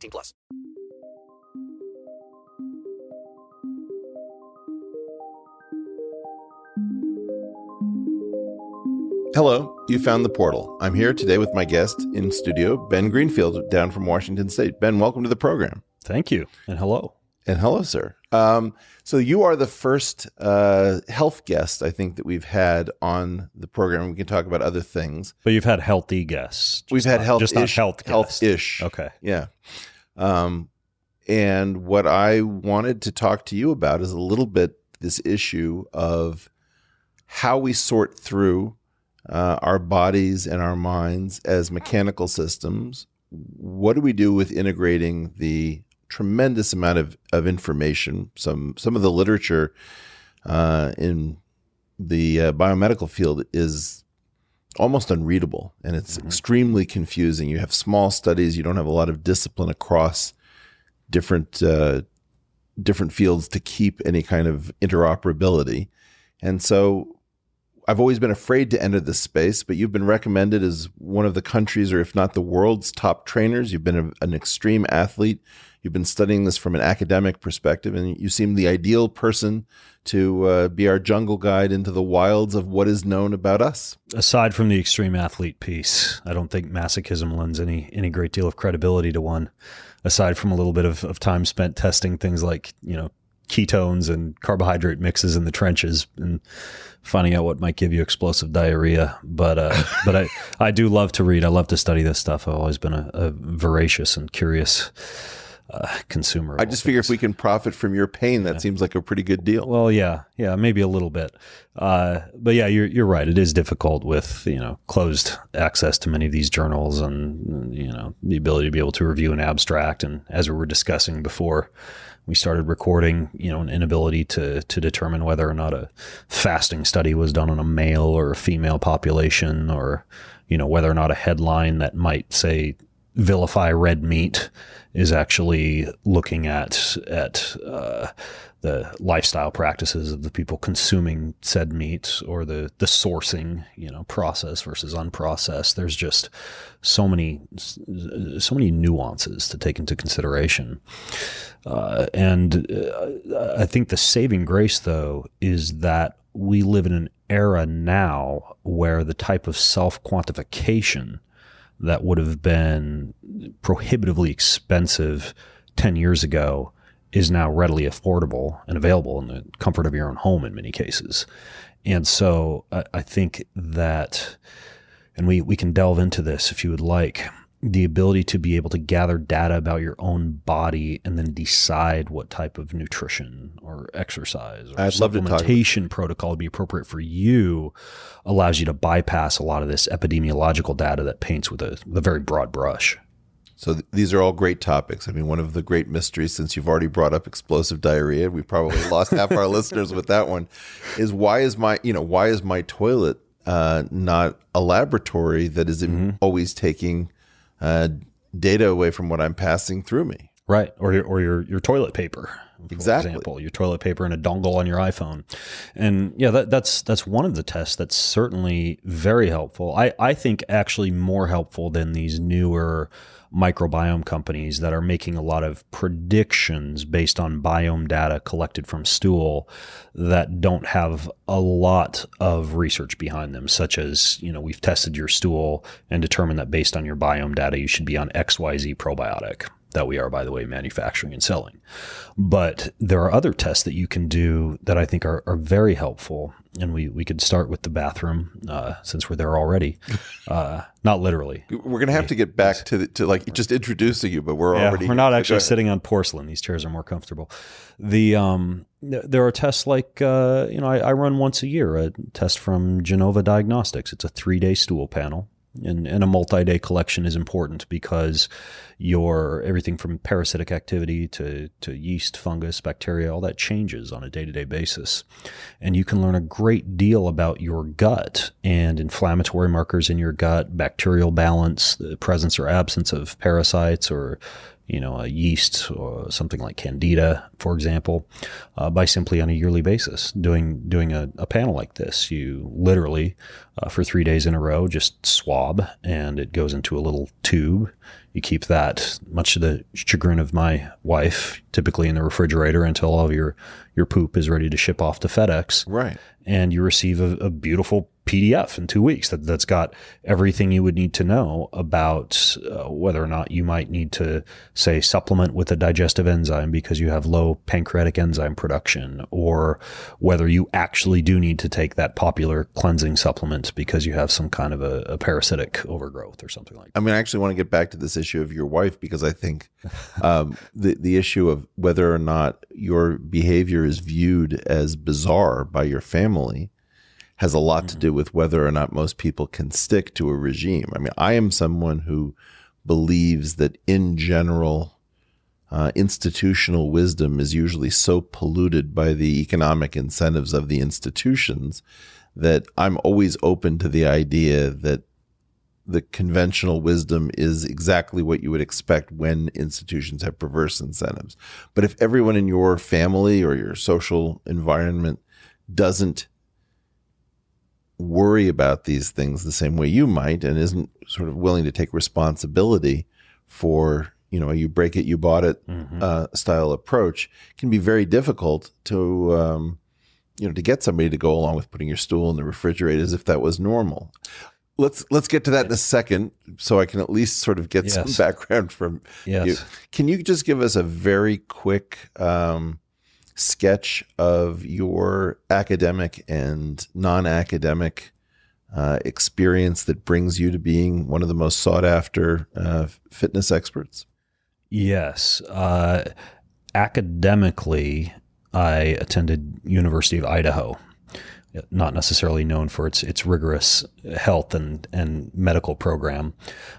18 plus. Hello, you found the portal. I'm here today with my guest in studio, Ben Greenfield, down from Washington State. Ben, welcome to the program. Thank you, and hello. And hello, sir. Um, so you are the first uh, health guest I think that we've had on the program. We can talk about other things, but you've had healthy guests. We've had health, just not health, health ish. Okay, yeah. Um, and what I wanted to talk to you about is a little bit this issue of how we sort through uh, our bodies and our minds as mechanical systems. What do we do with integrating the tremendous amount of, of information. Some some of the literature uh, in the uh, biomedical field is almost unreadable, and it's mm-hmm. extremely confusing. You have small studies. You don't have a lot of discipline across different uh, different fields to keep any kind of interoperability, and so. I've always been afraid to enter this space, but you've been recommended as one of the countries, or if not the world's top trainers. You've been a, an extreme athlete. You've been studying this from an academic perspective, and you seem the ideal person to uh, be our jungle guide into the wilds of what is known about us. Aside from the extreme athlete piece, I don't think masochism lends any any great deal of credibility to one. Aside from a little bit of, of time spent testing things like you know ketones and carbohydrate mixes in the trenches and finding out what might give you explosive diarrhea. But uh, but I I do love to read. I love to study this stuff. I've always been a, a voracious and curious uh, consumer. I just figure if we can profit from your pain, that yeah. seems like a pretty good deal. Well, yeah, yeah, maybe a little bit, uh, but yeah, you're you're right. It is difficult with you know closed access to many of these journals, and you know the ability to be able to review an abstract, and as we were discussing before. We started recording, you know, an inability to to determine whether or not a fasting study was done on a male or a female population, or you know whether or not a headline that might say vilify red meat is actually looking at at uh, the lifestyle practices of the people consuming said meat or the the sourcing you know process versus unprocessed. There's just so many so many nuances to take into consideration. Uh, and uh, I think the saving grace though is that we live in an era now where the type of self quantification that would have been prohibitively expensive 10 years ago is now readily affordable and available in the comfort of your own home in many cases. And so I, I think that, and we, we can delve into this if you would like, the ability to be able to gather data about your own body and then decide what type of nutrition or exercise or I'd supplementation protocol would be appropriate for you allows you to bypass a lot of this epidemiological data that paints with a, with a very broad brush. So th- these are all great topics. I mean, one of the great mysteries, since you've already brought up explosive diarrhea, we probably lost half our listeners with that one, is why is my you know why is my toilet uh, not a laboratory that is mm-hmm. always taking uh, data away from what I'm passing through me. Right, or your, or your your toilet paper, for exactly. example, your toilet paper and a dongle on your iPhone, and yeah, that, that's that's one of the tests that's certainly very helpful. I I think actually more helpful than these newer microbiome companies that are making a lot of predictions based on biome data collected from stool that don't have a lot of research behind them, such as, you know, we've tested your stool and determined that based on your biome data, you should be on XYZ probiotic that we are, by the way, manufacturing and selling. But there are other tests that you can do that I think are, are very helpful. And we, we could start with the bathroom uh, since we're there already. Uh, not literally. We're going to have to get back to the, to like just introducing you, but we're yeah, already. We're not actually sitting on porcelain. These chairs are more comfortable. The um, there are tests like uh, you know I, I run once a year a test from Genova Diagnostics. It's a three day stool panel And, and a multi-day collection is important because your everything from parasitic activity to, to yeast, fungus, bacteria, all that changes on a day-to-day basis. And you can learn a great deal about your gut and inflammatory markers in your gut, bacterial balance, the presence or absence of parasites or you know, a yeast or something like candida, for example, uh, by simply on a yearly basis doing doing a, a panel like this. You literally, uh, for three days in a row, just swab, and it goes into a little tube. You keep that, much to the chagrin of my wife, typically in the refrigerator until all of your your poop is ready to ship off to FedEx. Right. And you receive a, a beautiful PDF in two weeks that, that's got everything you would need to know about uh, whether or not you might need to, say, supplement with a digestive enzyme because you have low pancreatic enzyme production, or whether you actually do need to take that popular cleansing supplement because you have some kind of a, a parasitic overgrowth or something like that. I mean, I actually want to get back to this issue of your wife because I think um, the the issue of whether or not your behavior is viewed as bizarre by your family has a lot to do with whether or not most people can stick to a regime. I mean, I am someone who believes that in general, uh, institutional wisdom is usually so polluted by the economic incentives of the institutions that I'm always open to the idea that the conventional wisdom is exactly what you would expect when institutions have perverse incentives. But if everyone in your family or your social environment doesn't worry about these things the same way you might and isn't sort of willing to take responsibility for you know you break it you bought it uh, style approach can be very difficult to um, you know to get somebody to go along with putting your stool in the refrigerator as if that was normal. Let's let's get to that in a second so i can at least sort of get some background from Yes. you can you just give us a very quick um, sketch of your academic and non-academic uh, experience that brings you to being one of the most sought after uh, fitness experts? Yes. Uh, academically, I attended University of Idaho. Not necessarily known for its its rigorous health and and medical program,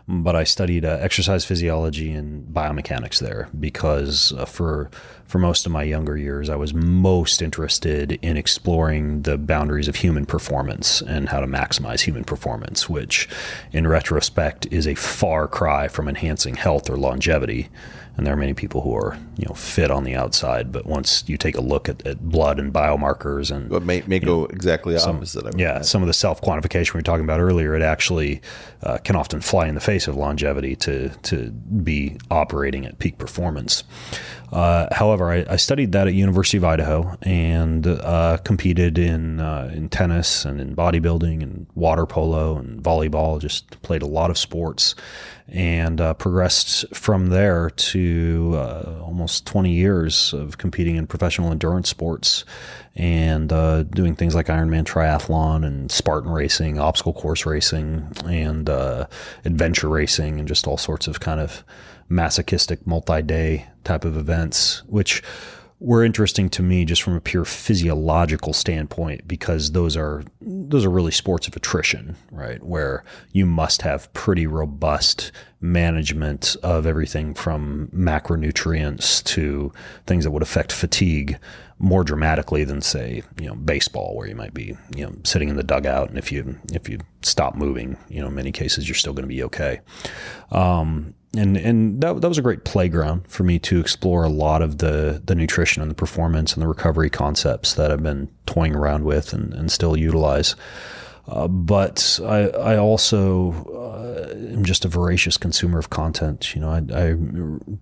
but I studied uh, exercise physiology and biomechanics there because uh, for for most of my younger years, I was most interested in exploring the boundaries of human performance and how to maximize human performance, which, in retrospect, is a far cry from enhancing health or longevity. And there are many people who are, you know, fit on the outside, but once you take a look at, at blood and biomarkers and But may, may go exactly opposite. I yeah, some of the self quantification we were talking about earlier, it actually uh, can often fly in the face of longevity to to be operating at peak performance. Uh, however, I, I studied that at University of Idaho and uh, competed in uh, in tennis and in bodybuilding and water polo and volleyball. Just played a lot of sports and uh, progressed from there to uh, almost 20 years of competing in professional endurance sports and uh, doing things like Ironman triathlon and Spartan racing, obstacle course racing, and uh, adventure racing, and just all sorts of kind of masochistic multi-day type of events, which were interesting to me just from a pure physiological standpoint because those are those are really sports of attrition, right? Where you must have pretty robust management of everything from macronutrients to things that would affect fatigue more dramatically than say, you know, baseball where you might be, you know, sitting in the dugout and if you if you stop moving, you know, in many cases you're still going to be okay. Um, and and that, that was a great playground for me to explore a lot of the the nutrition and the performance and the recovery concepts that I've been toying around with and, and still utilize. Uh, but I, I also uh, am just a voracious consumer of content. You know, I, I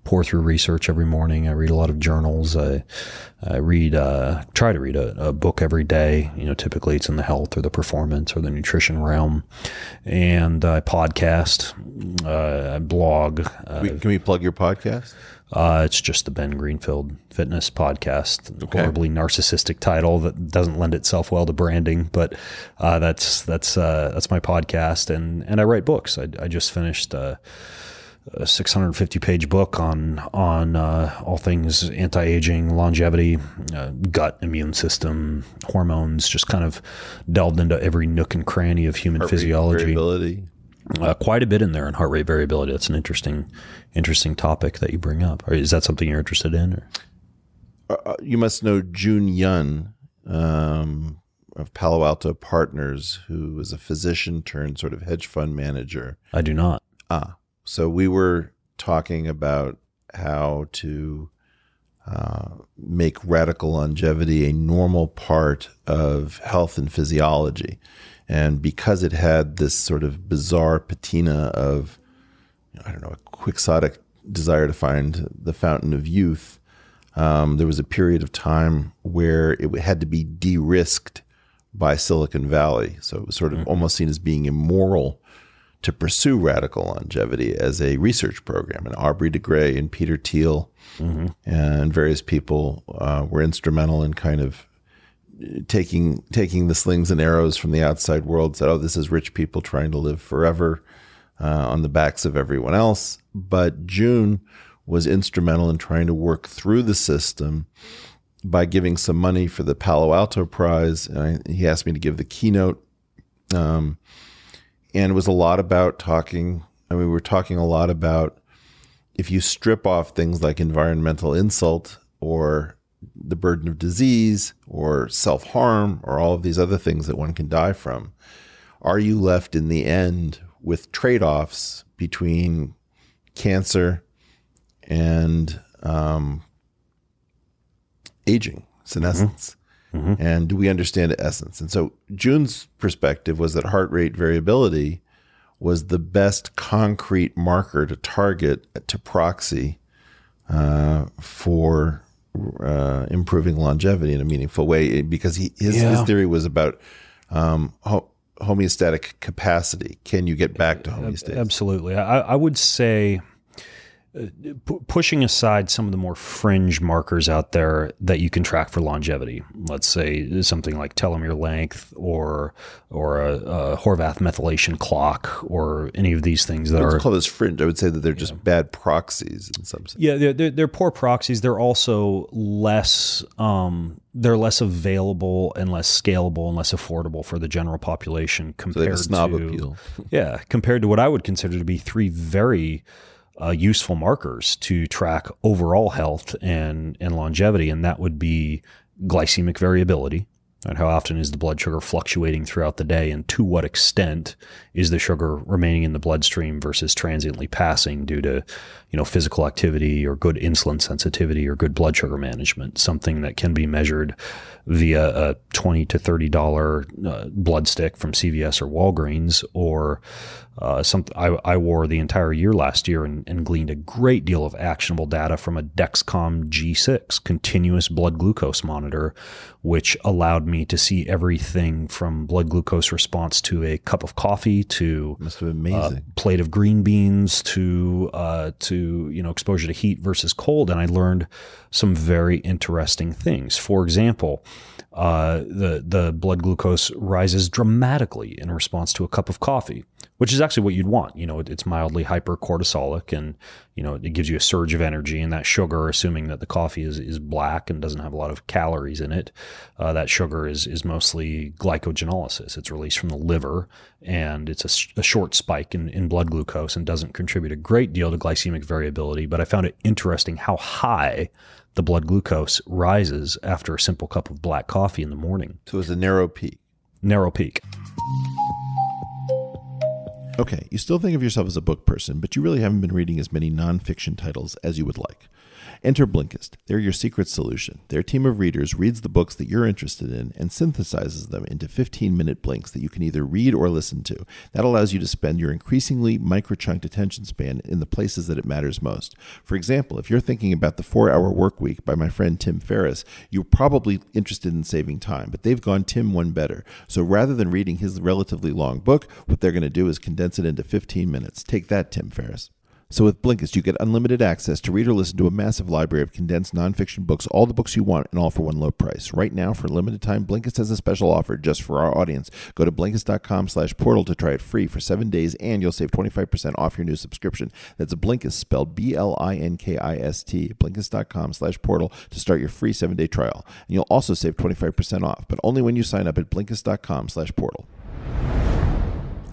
pour through research every morning. I read a lot of journals. I, I read, uh, try to read a, a book every day. You know, typically it's in the health or the performance or the nutrition realm. And I podcast, uh, I blog. Uh, can we plug your podcast? Uh, it's just the Ben Greenfield Fitness Podcast. Okay. Horribly narcissistic title that doesn't lend itself well to branding, but uh, that's that's uh, that's my podcast, and and I write books. I, I just finished a, a 650 page book on on uh, all things anti aging, longevity, uh, gut, immune system, hormones. Just kind of delved into every nook and cranny of human Heart physiology. variability. Uh, quite a bit in there in heart rate variability. That's an interesting, interesting topic that you bring up. Is that something you're interested in? Or? Uh, you must know Joon Yun um, of Palo Alto Partners, who is a physician turned sort of hedge fund manager. I do not. Ah, so we were talking about how to uh, make radical longevity a normal part of health and physiology. And because it had this sort of bizarre patina of, I don't know, a quixotic desire to find the fountain of youth, um, there was a period of time where it had to be de risked by Silicon Valley. So it was sort of almost seen as being immoral to pursue radical longevity as a research program. And Aubrey de Grey and Peter Thiel and various people uh, were instrumental in kind of taking taking the slings and arrows from the outside world. Said, "Oh, this is rich people trying to live forever uh, on the backs of everyone else." But Joon was instrumental in trying to work through the system by giving some money for the Palo Alto Prize. And I, he asked me to give the keynote. Um, and it was a lot about talking. I mean, we were talking a lot about if you strip off things like environmental insult or the burden of disease or self harm or all of these other things that one can die from, are you left in the end with trade offs between cancer and um, aging, senescence? And do we understand essence? And so Joon's perspective was that heart rate variability was the best concrete marker to target to proxy uh, for uh, improving longevity in a meaningful way. Because he, his, his theory was about um, ho- homeostatic capacity. Can you get back to homeostasis? Absolutely. I, I would say pu- pushing aside some of the more fringe markers out there that you can track for longevity. Let's say something like telomere length or or a, a Horvath methylation clock or any of these things that Let's are call this fringe. I would say that they're just bad proxies in some sense. yeah, they're, they're, they're poor proxies. They're also less um, they're less available and less scalable and less affordable for the general population So compared snob to appeal. yeah, compared to what I would consider to be three very uh, useful markers to track overall health and and longevity, and that would be glycemic variability. And how often is the blood sugar fluctuating throughout the day, and to what extent is the sugar remaining in the bloodstream versus transiently passing due to, you know, physical activity or good insulin sensitivity or good blood sugar management? Something that can be measured via a twenty to thirty dollar uh, blood stick from CVS or Walgreens, or uh, something I, I wore the entire year last year and, and gleaned a great deal of actionable data from a Dexcom G6 continuous blood glucose monitor, which allowed me to see everything from blood glucose response to a cup of coffee to Must have amazing. plate of green beans to uh, to you know exposure to heat versus cold, and I learned some very interesting things. For example, uh, the the blood glucose rises dramatically in response to a cup of coffee, which is actually what you'd want. You know, it, it's mildly hypercortisolic, and you know it gives you a surge of energy. And that sugar, assuming that the coffee is is black and doesn't have a lot of calories in it, uh, that sugar is is mostly glycogenolysis. It's released from the liver, and it's a short spike in, in blood glucose and doesn't contribute a great deal to glycemic variability. But I found it interesting how high the blood glucose rises after a simple cup of black coffee in the morning. So it was a narrow peak. Narrow peak. Okay, you still think of yourself as a book person, but you really haven't been reading as many nonfiction titles as you would like. Enter Blinkist. They're your secret solution. Their team of readers reads the books that you're interested in and synthesizes them into 15 minute blinks that you can either read or listen to. That allows you to spend your increasingly micro chunked attention span in the places that it matters most. For example, if you're thinking about The Four Hour Work Week by my friend Tim Ferriss, you're probably interested in saving time, but they've gone Tim one better. So rather than reading his relatively long book, what they're going to do is condense it into 15 minutes. Take that, Tim Ferriss. So with Blinkist, you get unlimited access to read or listen to a massive library of condensed nonfiction books, all the books you want, and all for one low price. Right now, for a limited time, Blinkist has a special offer just for our audience. Go to Blinkist.com slash portal to try it free for seven days, and you'll save 25% off your new subscription. That's Blinkist, spelled B-L-I-N-K-I-S-T, Blinkist.com slash portal to start your free seven-day trial. And you'll also save 25% off, but only when you sign up at Blinkist.com slash portal.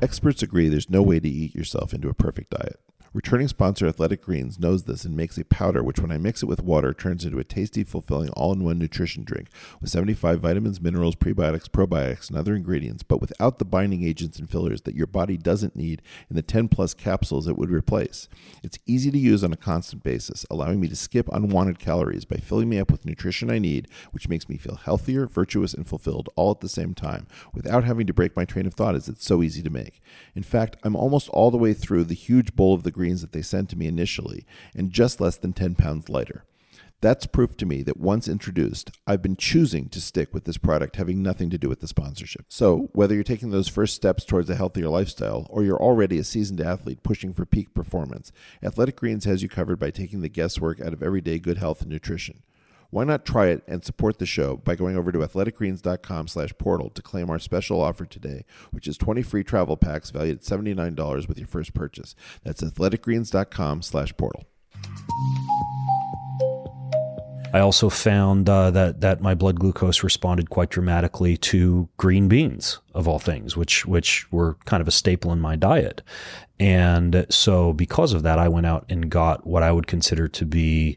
Experts agree there's no way to eat yourself into a perfect diet. Returning sponsor Athletic Greens knows this and makes a powder which, when I mix it with water, turns into a tasty, fulfilling all in one nutrition drink with 75 vitamins, minerals, prebiotics, probiotics, and other ingredients, but without the binding agents and fillers that your body doesn't need in the 10 plus capsules it would replace. It's easy to use on a constant basis, allowing me to skip unwanted calories by filling me up with nutrition I need, which makes me feel healthier, virtuous, and fulfilled all at the same time without having to break my train of thought as it's so easy to make. In fact, I'm almost all the way through the huge bowl of the greens that they sent to me initially and just less than 10 pounds lighter. That's proof to me that once introduced, I've been choosing to stick with this product having nothing to do with the sponsorship. So, whether you're taking those first steps towards a healthier lifestyle or you're already a seasoned athlete pushing for peak performance, Athletic Greens has you covered by taking the guesswork out of everyday good health and nutrition. Why not try it and support the show by going over to athleticgreens.com slash portal to claim our special offer today, which is 20 free travel packs valued at $79 with your first purchase. That's athleticgreens.com slash portal. I also found uh, that that my blood glucose responded quite dramatically to green beans of all things, which which were kind of a staple in my diet. And so because of that, I went out and got what I would consider to be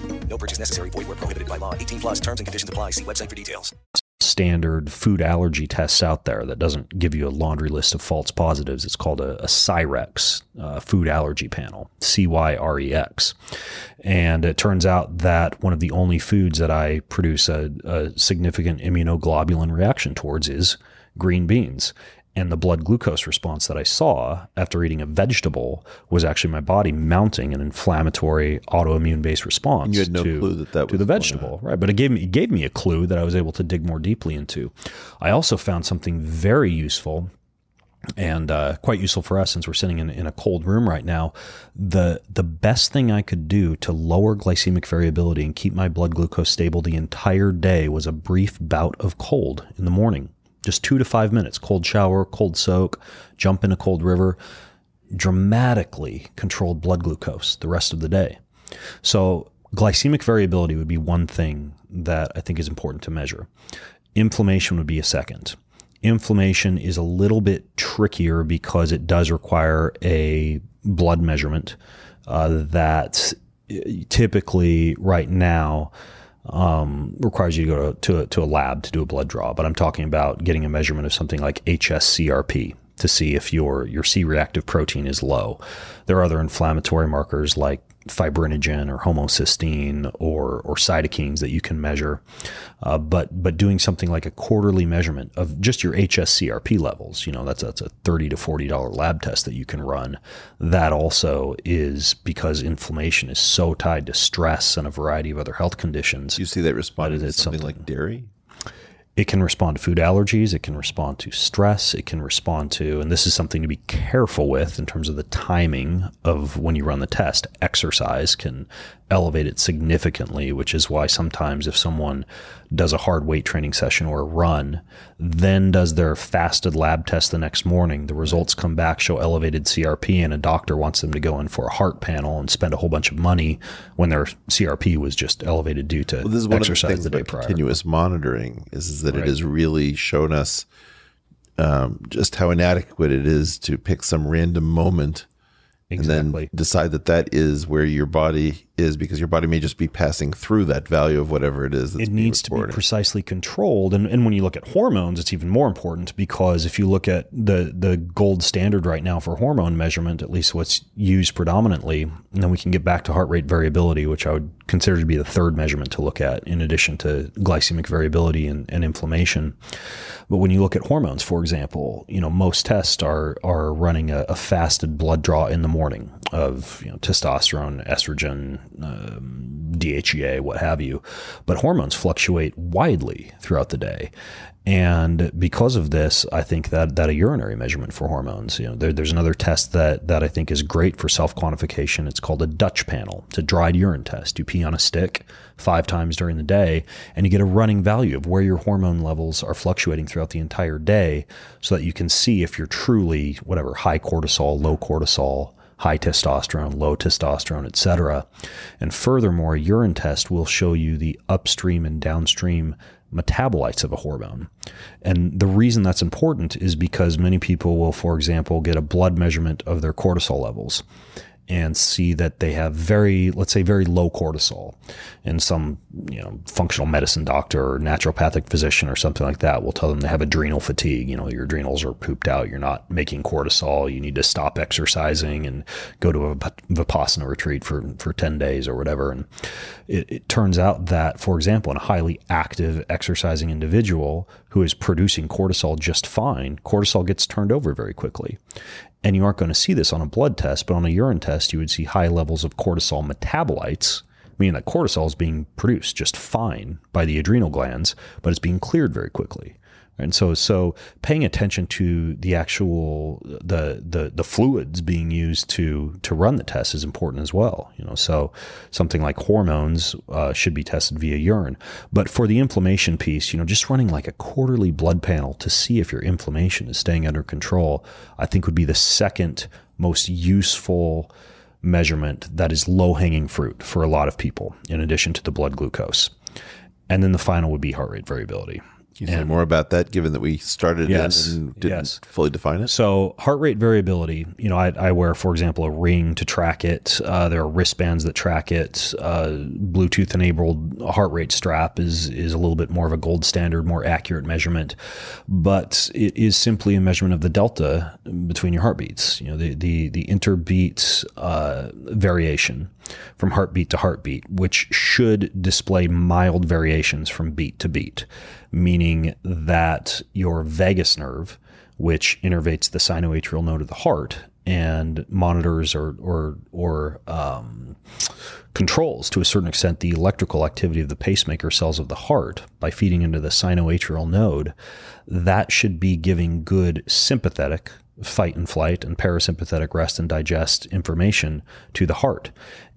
No purchase necessary. Void where prohibited by law. 18 plus terms and conditions apply. See website for details. standard food allergy tests out there that doesn't give you a laundry list of false positives. It's called a, a Cyrex uh, food allergy panel, C Y R E X. And it turns out that one of the only foods that I produce a, a significant immunoglobulin reaction towards is green beans. And the blood glucose response that I saw after eating a vegetable was actually my body mounting an inflammatory autoimmune based response. And you had no to, clue that that to the vegetable, right? But it gave me it gave me a clue that I was able to dig more deeply into. I also found something very useful and uh, quite useful for us since we're sitting in, in a cold room right now. The the best thing I could do to lower glycemic variability and keep my blood glucose stable the entire day was a brief bout of cold in the morning. Just two to five minutes, cold shower, cold soak, jump in a cold river, dramatically controlled blood glucose the rest of the day. So glycemic variability would be one thing that I think is important to measure. Inflammation would be a second. Inflammation is a little bit trickier because it does require a blood measurement uh, that typically right now um, requires you to go to, to, a, to a lab to do a blood draw. But I'm talking about getting a measurement of something like HSCRP to see if your your C-reactive protein is low. There are other inflammatory markers like fibrinogen or homocysteine or or cytokines that you can measure. Uh, but but doing something like a quarterly measurement of just your HSCRP levels, you know, that's that's a thirty to forty dollar lab test that you can run. That also is because inflammation is so tied to stress and a variety of other health conditions. You see that responding But to something, something- like dairy? It can respond to food allergies. It can respond to stress. It can respond to, and this is something to be careful with in terms of the timing of when you run the test. Exercise can elevate it significantly, which is why sometimes if someone does a hard weight training session or a run, then does their fasted lab test the next morning, the results come back, show elevated CRP, and a doctor wants them to go in for a heart panel and spend a whole bunch of money when their CRP was just elevated due to Well, this is one of the things the day prior. continuous monitoring is, is that Right. it has really shown us um, just how inadequate it is to pick some random moment Exactly. and then decide that that is where your body is because your body may just be passing through that value of whatever it is. That's it needs to be precisely controlled and, and when you look at hormones it's even more important because if you look at the the gold standard right now for hormone measurement at least what's used predominantly and then we can get back to heart rate variability which i would consider to be the third measurement to look at in addition to glycemic variability and, and inflammation but when you look at hormones for example you know most tests are are running a, a fasted blood draw in the morning of you know testosterone estrogen um, DHEA, what have you. But hormones fluctuate widely throughout the day. And because of this, I think that that a urinary measurement for hormones, you know, there, there's another test that that I think is great for self quantification. It's called a Dutch panel. It's a dried urine test. You pee on a stick five times during the day, and you get a running value of where your hormone levels are fluctuating throughout the entire day, so that you can see if you're truly whatever high cortisol, low cortisol, high testosterone, low testosterone, etc. And furthermore, a urine test will show you the upstream and downstream metabolites of a hormone. And the reason that's important is because many people will, for example, get a blood measurement of their cortisol levels and see that they have very, let's say, very low cortisol. And some, you know, functional medicine doctor or naturopathic physician or something like that will tell them they have adrenal fatigue. You know, your adrenals are pooped out. You're not making cortisol. You need to stop exercising and go to a Vipassana retreat for, for 10 days or whatever. And it, it turns out that, for example, in a highly active exercising individual who is producing cortisol just fine, cortisol gets turned over very quickly. And you aren't going to see this on a blood test, but on a urine test, you would see high levels of cortisol metabolites, meaning that cortisol is being produced just fine by the adrenal glands, but it's being cleared very quickly. And so, so paying attention to the actual the the the fluids being used to to run the test is important as well. You know, so something like hormones uh, should be tested via urine. But for the inflammation piece, you know, just running like a quarterly blood panel to see if your inflammation is staying under control, I think would be the second most useful measurement that is low hanging fruit for a lot of people, in addition to the blood glucose. And then the final would be heart rate variability. Can you say more about that, given that we started Yes, in and didn't yes. fully define it? So heart rate variability, you know, I, I wear, for example, a ring to track it. Uh, there are wristbands that track it. Uh, Bluetooth enabled heart rate strap is is a little bit more of a gold standard, more accurate measurement, but it is simply a measurement of the delta between your heartbeats. You know, the the the interbeat uh, variation from heartbeat to heartbeat, which should display mild variations from beat to beat, meaning that your vagus nerve, which innervates the sinoatrial node of the heart and monitors or or or um, controls to a certain extent the electrical activity of the pacemaker cells of the heart by feeding into the sinoatrial node, that should be giving good sympathetic fight and flight and parasympathetic rest and digest information to the heart.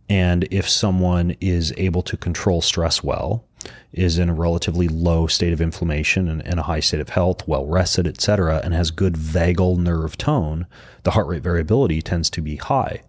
And if someone is able to control stress well, is in a relatively low state of inflammation and, and a high state of health, well rested, etc., and has good vagal nerve tone, the heart rate variability tends to be high.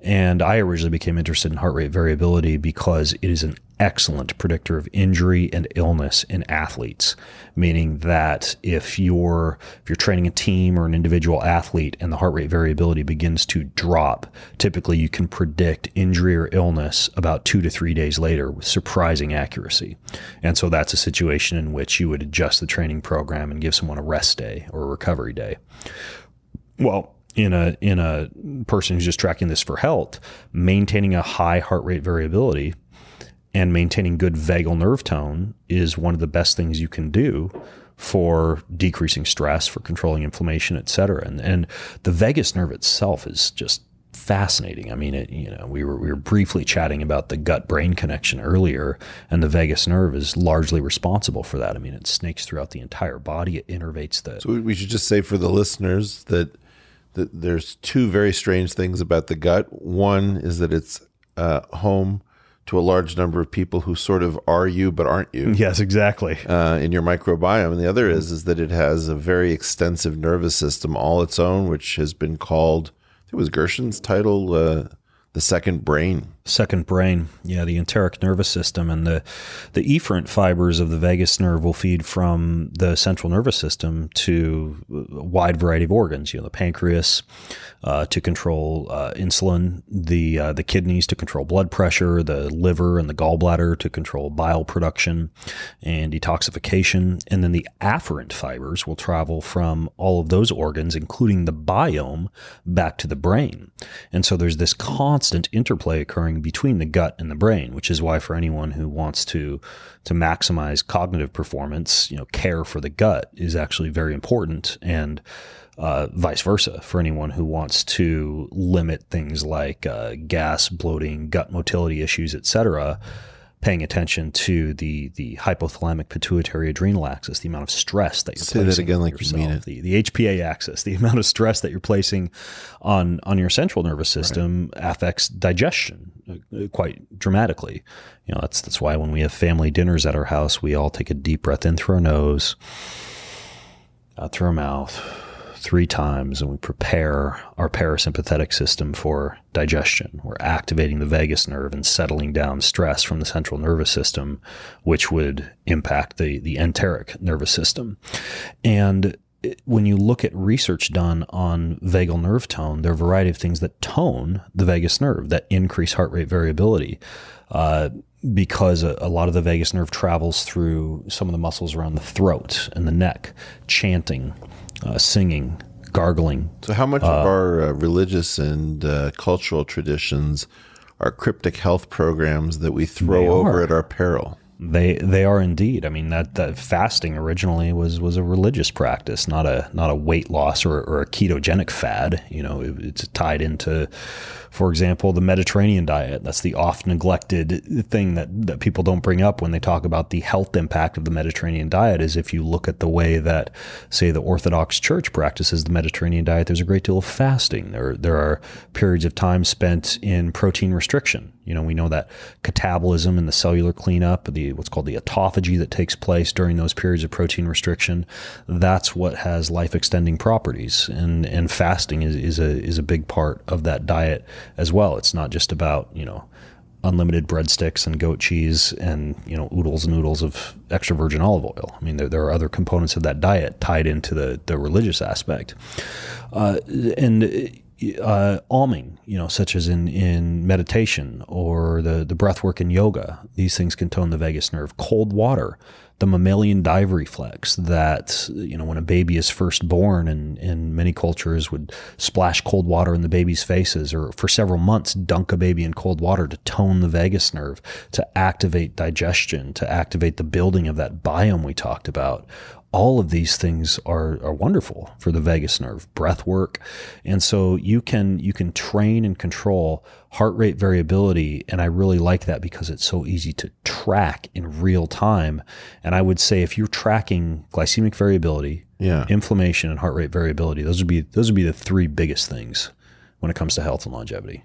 And I originally became interested in heart rate variability because it is an excellent predictor of injury and illness in athletes. Meaning that if you're if you're training a team or an individual athlete and the heart rate variability begins to drop, typically you can predict injury or illness about two to three days later with surprising accuracy. And so that's a situation in which you would adjust the training program and give someone a rest day or a recovery day. Well, in a in a person who's just tracking this for health, maintaining a high heart rate variability and maintaining good vagal nerve tone is one of the best things you can do for decreasing stress, for controlling inflammation, et cetera. And and the vagus nerve itself is just fascinating. I mean, it, you know, we were we were briefly chatting about the gut brain connection earlier, and the vagus nerve is largely responsible for that. I mean, it snakes throughout the entire body. It innervates the So we- should just say for the listeners that that there's two very strange things about the gut. One is that it's uh, home to a large number of people who sort of are you but aren't you Yes, exactly. uh, in your microbiome, and the other is is that it has a very extensive nervous system all its own, which has been called. I think it was Gershon's title, uh, the second brain. Second brain yeah the enteric nervous system and the the efferent fibers of the vagus nerve will feed from the central nervous system to a wide variety of organs you know the pancreas uh, to control uh, insulin the uh, the kidneys to control blood pressure the liver and the gallbladder to control bile production and detoxification. And then the afferent fibers will travel from all of those organs including the biome back to the brain. And so there's this constant interplay occurring between the gut and the brain, which is why for anyone who wants to to maximize cognitive performance, you know, care for the gut is actually very important, and uh, vice versa for anyone who wants to limit things like uh, gas, bloating, gut motility issues, etc. paying attention to the the hypothalamic pituitary adrenal axis, the amount of stress that you're Say that placing again on like you mean yourself, The, the HPA axis, the amount of stress that you're placing on on your central nervous system affects digestion uh, quite dramatically. You know, that's that's why when we have family dinners at our house, we all take a deep breath in through our nose, out through our mouth three times and we prepare our parasympathetic system for digestion. We're activating the vagus nerve and settling down stress from the central nervous system, which would impact the, the enteric nervous system. And when you look at research done on vagal nerve tone, there are a variety of things that tone the vagus nerve that increase heart rate variability. Uh, because a, a lot of the vagus nerve travels through some of the muscles around the throat and the neck, chanting, uh, singing, gargling. So, how much of our uh, religious and uh, cultural traditions are cryptic health programs that we throw over at our peril? They they are indeed. I mean that, that fasting originally was was a religious practice, not a not a weight loss or, or a ketogenic fad. You know, it, it's tied into, for example, the Mediterranean diet. That's the oft neglected thing that that people don't bring up when they talk about the health impact of the Mediterranean diet. Is if you look at the way that, say, the Orthodox Church practices the Mediterranean diet, there's a great deal of fasting. There there are periods of time spent in protein restriction. You know, we know that catabolism and the cellular cleanup, the what's called the autophagy that takes place during those periods of protein restriction, that's what has life extending properties. And and fasting is, is a is a big part of that diet as well. It's not just about, you know, unlimited breadsticks and goat cheese and you know oodles and oodles of extra virgin olive oil. I mean, there, there are other components of that diet tied into the the religious aspect, uh, and uh, alming, you know, such as in in meditation or the the breath work in yoga. These things can tone the vagus nerve. Cold water. The mammalian dive reflex that, you know, when a baby is first born and in many cultures would splash cold water in the baby's faces or for several months dunk a baby in cold water to tone the vagus nerve, to activate digestion, to activate the building of that biome we talked about all of these things are, are wonderful for the vagus nerve breath work. And so you can you can train and control heart rate variability and i really like that because it's so easy to track in real time. And i would say if you're tracking glycemic variability Yeah. inflammation and heart rate variability those would be those would be the three biggest things when it comes to health and longevity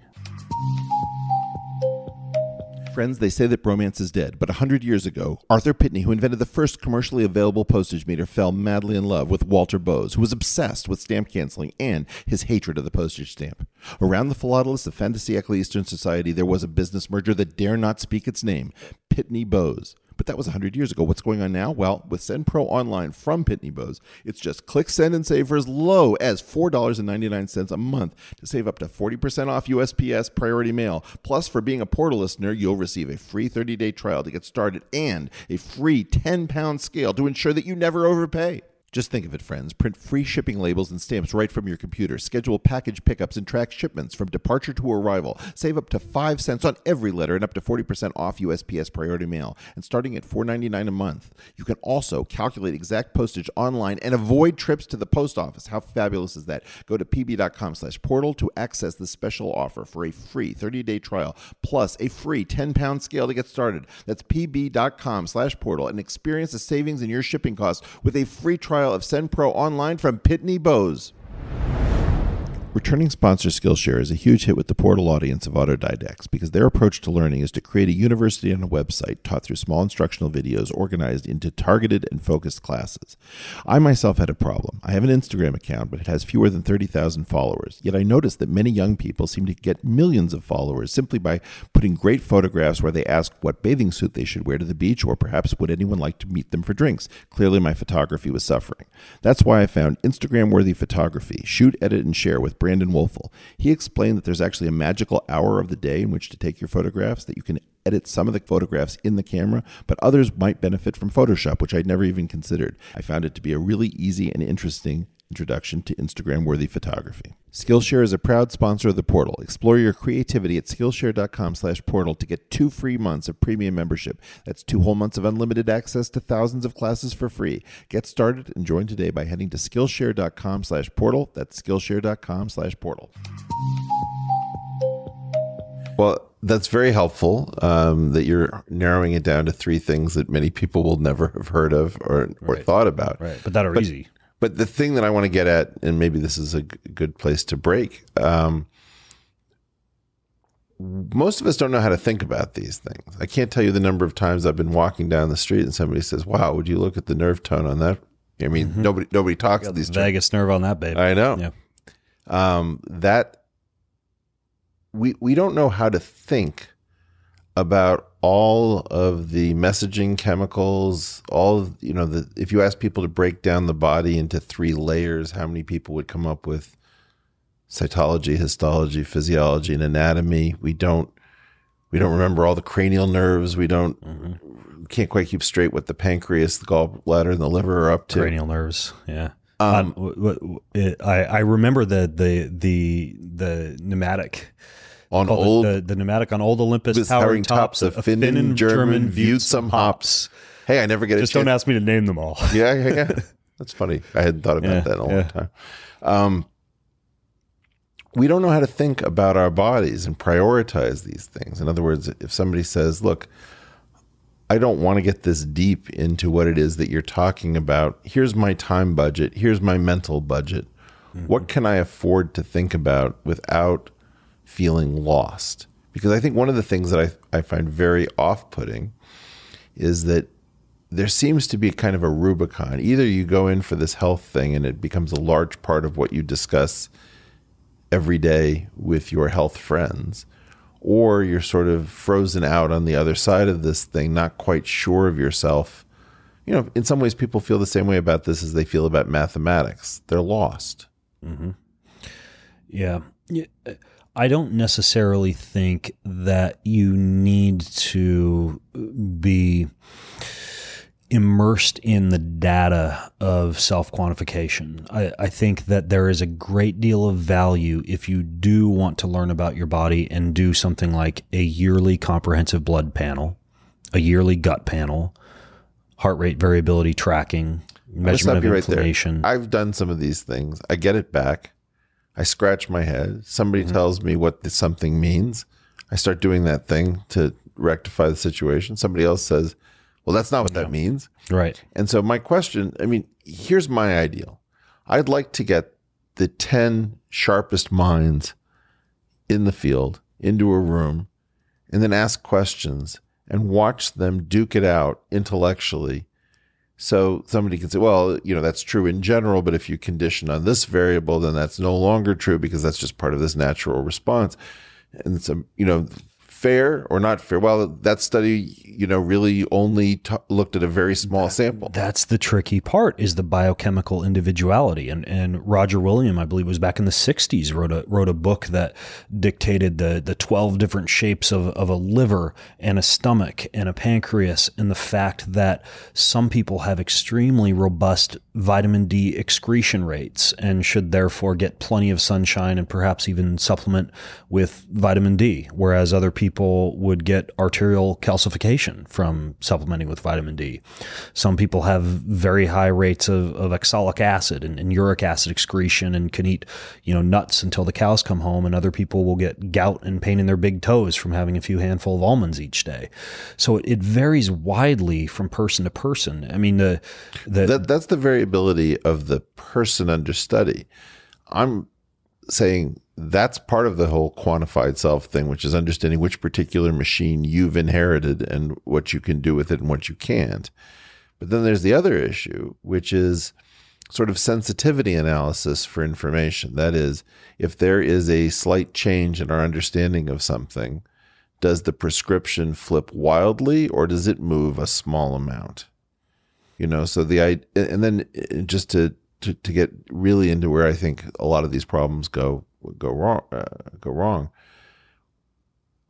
Friends, they say that bromance is dead, but a hundred years ago, Arthur Pitney, who invented the first commercially available postage meter, fell madly in love with Walter Bowes, who was obsessed with stamp canceling and his hatred of the postage stamp. Around the Philatelist of fin de Eastern Society, there was a business merger that dare not speak its name Pitney Bowes. But that was 100 years ago. What's going on now? Well, with Send Pro Online from Pitney Bowes, it's just click send and save for as low as $4.99 a month to save up to 40% off USPS priority mail. Plus, for being a portal listener, you'll receive a free 30 day trial to get started and a free 10 pound scale to ensure that you never overpay. Just think of it, friends. Print free shipping labels and stamps right from your computer. Schedule package pickups and track shipments from departure to arrival. Save up to 5 cents on every letter and up to 40% off USPS priority mail. And starting at $4.99 a month, you can also calculate exact postage online and avoid trips to the post office. How fabulous is that? Go to pb.com slash portal to access the special offer for a free 30-day trial plus a free 10-pound scale to get started. That's pb.com slash portal and experience the savings in your shipping costs with a free trial of Send Pro online from Pitney Bowes. Returning sponsor Skillshare is a huge hit with the portal audience of autodidacts because their approach to learning is to create a university on a website taught through small instructional videos organized into targeted and focused classes. I myself had a problem. I have an Instagram account, but it has fewer than 30,000 followers. Yet I noticed that many young people seem to get millions of followers simply by putting great photographs where they ask what bathing suit they should wear to the beach or perhaps would anyone like to meet them for drinks. Clearly, my photography was suffering. That's why I found Instagram worthy photography, shoot, edit, and share with Brandon Woelfel. He explained that there's actually a magical hour of the day in which to take your photographs, that you can edit some of the photographs in the camera, but others might benefit from Photoshop, which I'd never even considered. I found it to be a really easy and interesting introduction to Instagram worthy photography. Skillshare is a proud sponsor of the portal. Explore your creativity at Skillshare.com slash portal to get two free months of premium membership. That's two whole months of unlimited access to thousands of classes for free. Get started and join today by heading to Skillshare.com slash portal. That's Skillshare.com slash portal. Well, that's very helpful um, that you're narrowing it down to three things that many people will never have heard of or, or thought about. Right. But that are easy. But the thing that I want to get at, and maybe this is a g- good place to break, um, most of us don't know how to think about these things. I can't tell you the number of times I've been walking down the street and somebody says, "Wow, would you look at the nerve tone on that?" I mean, nobody nobody talks these terms. Vagus nerve on that baby. I know. Yeah. Um, that we we don't know how to think about all of the messaging chemicals. All of, you know, the if you ask people to break down the body into three layers, how many people would come up with cytology, histology, physiology, and anatomy? We don't. We don't remember all the cranial nerves. We don't. we Can't quite keep straight what the pancreas, the gallbladder, and the liver are up to. cranial nerves. Yeah. Um, it, I I remember the the the the pneumatic on called old the, the pneumatic on old Olympus towering towering tops of Finn and German, viewed some hops. Hey, I never get a Just don't ask me to name them all. Yeah, yeah, yeah. That's funny. I hadn't thought about Yeah, that in a long yeah. time. Um, we don't know how to think about our bodies and prioritize these things. In other words, if somebody says, "Look, I don't want to get this deep into what it is that you're talking about. Here's my time budget. Here's my mental budget. What can I afford to think about without feeling lost?" Because I think one of the things that I, I find very off putting is that there seems to be kind of a Rubicon. Either you go in for this health thing and it becomes a large part of what you discuss every day with your health friends, or you're sort of frozen out on the other side of this thing, not quite sure of yourself. You know, in some ways, people feel the same way about this as they feel about mathematics. They're lost. Mm-hmm. Yeah. Yeah. I don't necessarily think that you need to be immersed in the data of self quantification. I, I think that there is a great deal of value if you do want to learn about your body and do something like a yearly comprehensive blood panel, a yearly gut panel, heart rate variability tracking, measurement of right there. inflammation. I've done some of these things. I get it back. I scratch my head. Somebody Mm-hmm. tells me what the something means. I start doing that thing to rectify the situation. Somebody else says, "Well, that's not what that means." right. And so my question, I mean, here's my ideal. I'd like to get the 10 sharpest minds in the field into a room and then ask questions and watch them duke it out intellectually. So somebody can say, well, you know, that's true in general, but if you condition on this variable, then that's no longer true because that's just part of this natural response. And so, you know, fair or not fair? Well, that study, you know, really only t- looked at a very small sample. That's the tricky part is the biochemical individuality. And and Roger William, I believe, was back in the '60s, wrote a wrote a book that dictated the the 12 different shapes of, of a liver and a stomach and a pancreas, and the fact that some people have extremely robust vitamin D excretion rates and should therefore get plenty of sunshine and perhaps even supplement with vitamin D, whereas other people would get arterial calcification from supplementing with vitamin D. Some people have very high rates of, of oxalic acid and, and uric acid excretion and can eat, you know, nuts until the cows come home. And other people will get gout and pain in their big toes from having a few handful of almonds each day. So it, it varies widely from person to person. I mean, the, the that that's the variability of the person under study. I'm saying that's part of the whole quantified self thing, which is understanding which particular machine you've inherited and what you can do with it and what you can't. But then there's the other issue, which is sort of sensitivity analysis for information. That is, if there is a slight change in our understanding of something, does the prescription flip wildly or does it move a small amount? you know so the and then just to, to to get really into where i think a lot of these problems go go wrong uh, go wrong.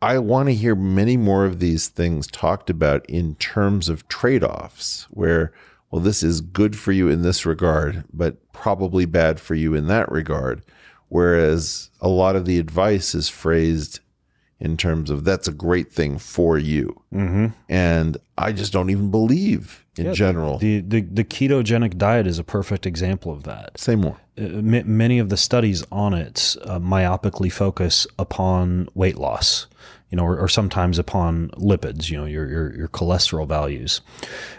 I want to hear many more of these things talked about in terms of trade-offs where well this is good for you in this regard but probably bad for you in that regard. Whereas a lot of the advice is phrased in terms of that's a great thing for you. And i just don't even believe in Yeah, general the, the the ketogenic diet is a perfect example of that. say more uh, ma- many of the studies on it uh, myopically focus upon weight loss. you know, or, or sometimes upon lipids, you know, your, your, your cholesterol values.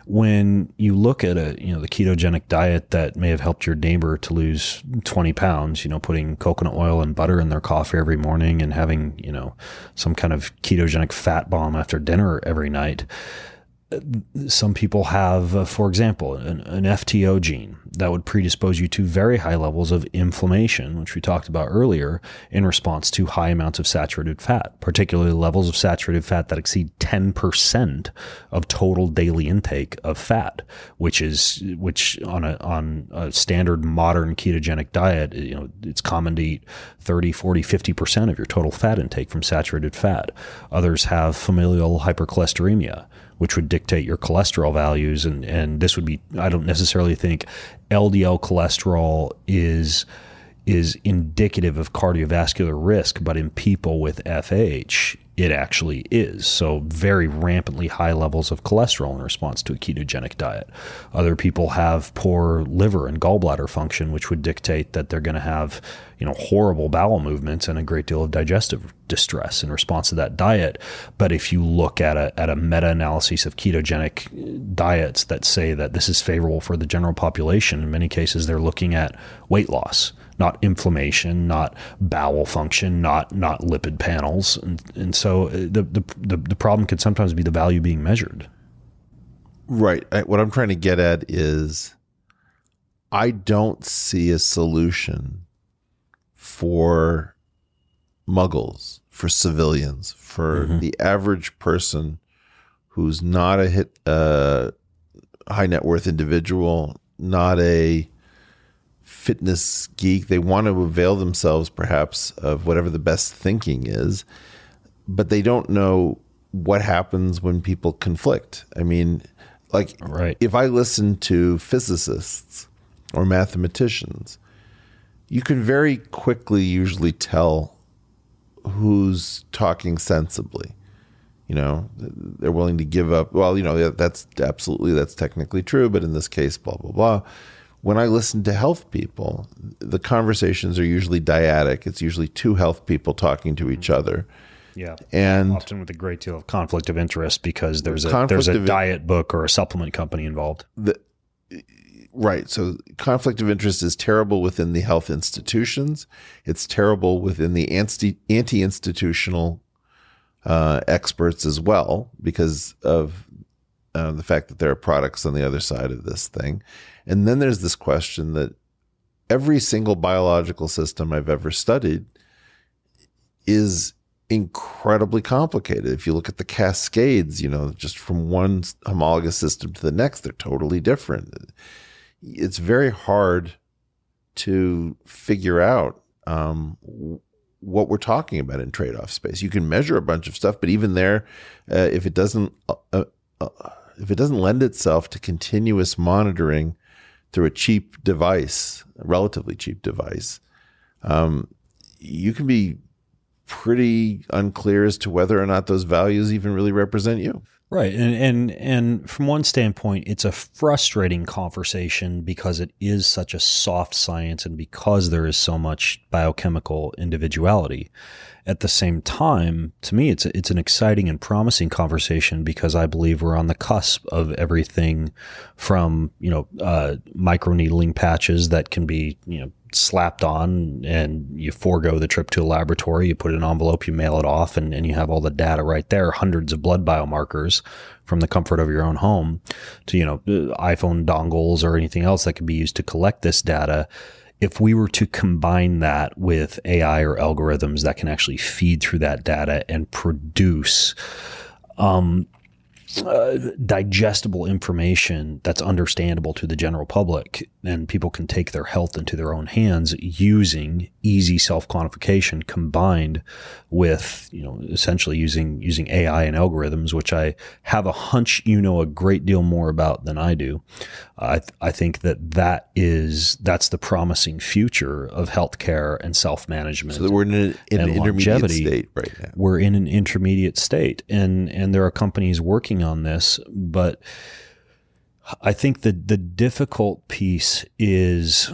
When you look at a, you know, the ketogenic diet that may have helped your neighbor to lose 20 pounds, you know, putting coconut oil and butter in their coffee every morning and having, you know, some kind of ketogenic fat bomb after dinner every night some people have, uh, for example, an, an, FTO gene that would predispose you to very high levels of inflammation, which we talked about earlier, in response to high amounts of saturated fat, particularly levels of saturated fat that exceed 10% of total daily intake of fat, which is, which on a, on a standard modern ketogenic diet, you know, it's common to eat 30, 40, 50% of your total fat intake from saturated fat. Others have familial hypercholesteremia which would dictate your cholesterol values. And, and this would be, I don't necessarily think LDL cholesterol is is indicative of cardiovascular risk, but in people with FH, it actually is. So, very rampantly high levels of cholesterol in response to a ketogenic diet. Other people have poor liver and gallbladder function, which would dictate that they're going to have, you know, horrible bowel movements and a great deal of digestive distress in response to that diet. But if you look at a, at a meta analysis of ketogenic diets that say that this is favorable for the general population, in many cases, they're looking at weight loss not inflammation, not bowel function, not not lipid panels, and, and so uh, the, the the the problem can sometimes be the value being measured. Right. I, what I'm trying to get at is, I don't see a solution for muggles, for civilians, for mm-hmm. the average person who's not a hit, uh, high net worth individual, not a fitness geek. They want to avail themselves perhaps of whatever the best thinking is, but they don't know what happens when people conflict. I mean, like right. if I listen to physicists or mathematicians, you can very quickly usually tell who's talking sensibly. You know, they're willing to give up. Well, you know, that's absolutely that's technically true, but in this case, blah blah blah when I listen to health people, the conversations are usually dyadic. It's usually two health people talking to each other. Yeah, and often with a great deal of conflict of interest because there's a there's a diet book or a supplement company involved. The, right. So conflict of interest is terrible within the health institutions. It's terrible within the anti anti institutional uh, experts as well because of uh, the fact that there are products on the other side of this thing. And then there's this question that every single biological system I've ever studied is incredibly complicated. If you look at the cascades, you know, just from one homologous system to the next, they're totally different. It's very hard to figure out um, what we're talking about in trade-off space. You can measure a bunch of stuff, but even there, uh, if it doesn't uh, uh if it doesn't lend itself to continuous monitoring through a cheap device, a relatively cheap device, um, you can be pretty unclear as to whether or not those values even really represent you. Right. And and and from one standpoint, it's a frustrating conversation because it is such a soft science and because there is so much biochemical individuality. At the same time, to me, it's it's an exciting and promising conversation because I believe we're on the cusp of everything from you know uh, microneedling patches that can be you know slapped on and you forego the trip to a laboratory, you put an envelope, you mail it off, and, and you have all the data right there, hundreds of blood biomarkers from the comfort of your own home to, you know, iPhone dongles or anything else that could be used to collect this data. If we were to combine that with AI or algorithms that can actually feed through that data and produce um, uh, digestible information that's understandable to the general public and people can take their health into their own hands using easy self-quantification combined with you know essentially using using AI and algorithms which I have a hunch you know a great deal more about than I do. I th- I think that that is that's the promising future of healthcare and self-management so we're in, an, in an intermediate state right now. We're in an intermediate state and and there are companies working on this but I think that the difficult piece is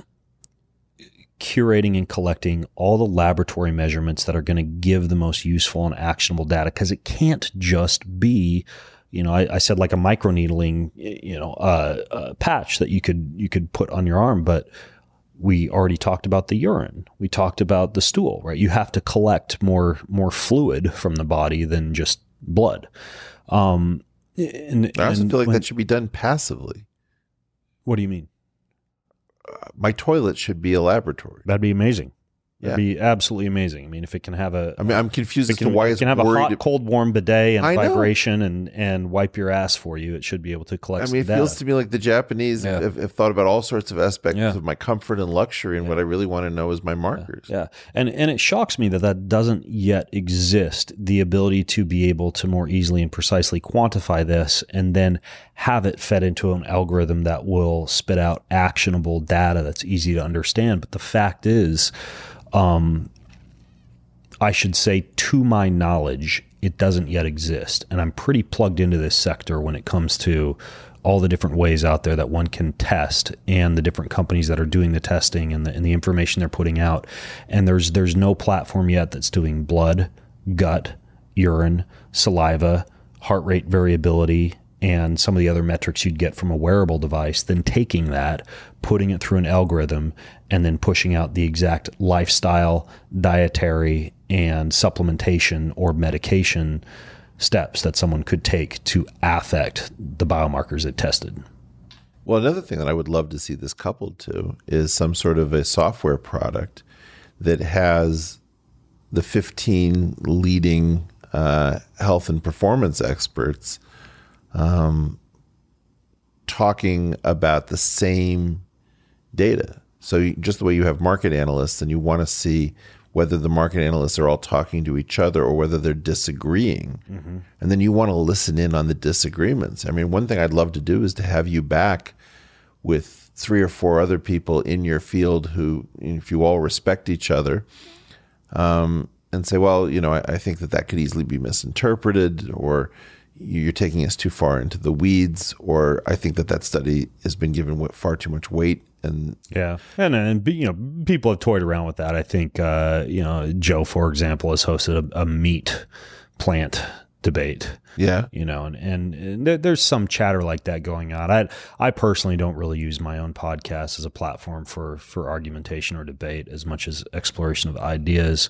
curating and collecting all the laboratory measurements that are going to give the most useful and actionable data because it can't just be you know I, I said like a microneedling you know uh, uh, patch that you could you could put on your arm but we already talked about the urine. We talked about the stool right? You have to collect more more fluid from the body than just blood. Um and, I also feel like when- that should be done passively. what do you mean uh, My toilet should be a laboratory. that'd be amazing Yeah. that'd be absolutely amazing i mean if it can have a I mean, I'm confused It as can, to why it can have a worried. hot, cold, warm bidet and I know. vibration and, and wipe your ass for you. It should be able to collect. I mean, it the feels to me like the Japanese Yeah. have, have thought about all sorts of aspects Yeah. of my comfort and luxury, and what I really want to know is my markers. Yeah, and and it shocks me that that doesn't yet exist. The ability to be able to more easily and precisely quantify this, and then have it fed into an algorithm that will spit out actionable data that's easy to understand. But the fact is, um, I should say, to my knowledge, it doesn't yet exist. And I'm pretty plugged into this sector when it comes to all the different ways out there that one can test and the different companies that are doing the testing and the, and the information they're putting out. And there's there's no platform yet that's doing blood, gut, urine, saliva, heart rate variability, and some of the other metrics you'd get from a wearable device, then taking that, putting it through an algorithm, and then pushing out the exact lifestyle, dietary, and supplementation or medication steps that someone could take to affect the biomarkers it tested. Well, another thing that I would love to see this coupled to is some sort of a software product that has the 15 leading uh, health and performance experts um, talking about the same data. So, just the way you have market analysts and you want to see whether the market analysts are all talking to each other or whether they're disagreeing. And then you want to listen in on the disagreements. I mean, one thing I'd love to do is to have you back with three or four other people in your field who, if you all respect each other, um, and say, well, you know, I, I think that that could easily be misinterpreted, or you're taking us too far into the weeds, or I think that that study has been given far too much weight. And Yeah, and and you know people have toyed around with that. I think uh, you know Joe, for example, has hosted a, a meat plant debate. yeah, you know, and, and, and there, there's some chatter like that going on. I I personally don't really use my own podcast as a platform for for argumentation or debate as much as exploration of ideas.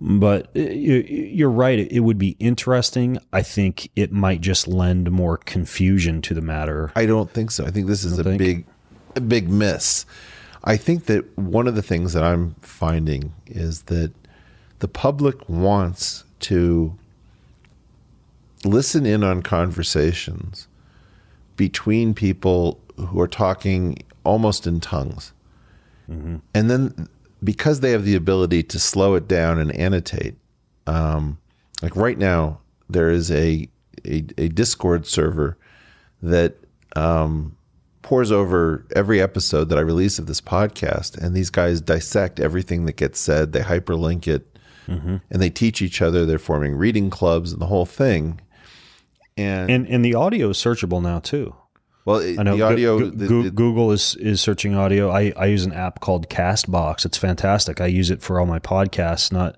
But uh, you, you're right; it would be interesting. I think it might just lend more confusion to the matter. I don't think so. I think this is a think? big, a big miss. I think that one of the things that I'm finding is that the public wants to listen in on conversations between people who are talking almost in tongues. And then because they have the ability to slow it down and annotate, um, like right now, there is a, a, a Discord server that um, pours over every episode that I release of this podcast, and these guys dissect everything that gets said. They hyperlink it, mm-hmm. and they teach each other. They're forming reading clubs and the whole thing. And, And and the audio is searchable now too. well, it- I know the audio. Go- the- Go- the- Google is is searching audio. I, I use an app called Castbox. It's fantastic. I use it for all my podcasts, not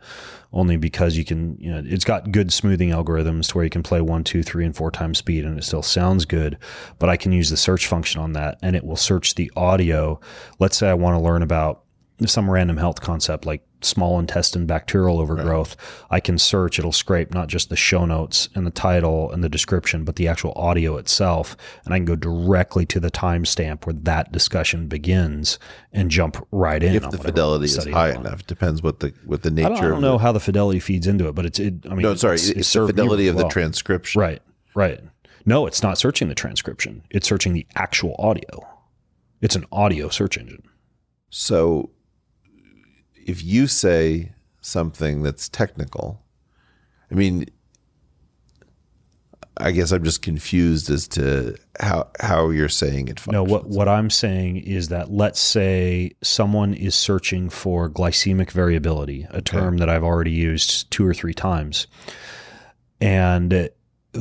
only because you can, you know, it's got good smoothing algorithms to where you can play one, two, three, and four times speed and it still sounds good. But I can use the search function on that and it will search the audio. Let's say I want to learn about some random health concept like small intestine bacterial overgrowth, I can search, it'll scrape not just the show notes and the title and the description, but the actual audio itself. And I can go directly to the timestamp where that discussion begins and jump right in. if the fidelity is high enough, depends what the what the I nature. don't, I don't know the, how the fidelity feeds into it, but it's, it, I mean, No, sorry, it's, it's, the fidelity of the transcription. Right, right. No, it's not searching the transcription. It's searching the actual audio. It's an audio search engine. So if you say something that's technical, I mean, I guess I'm just confused as to how how you're saying it functions. No, what what I'm saying is that let's say someone is searching for glycemic variability, a term that I've already used two or three times, and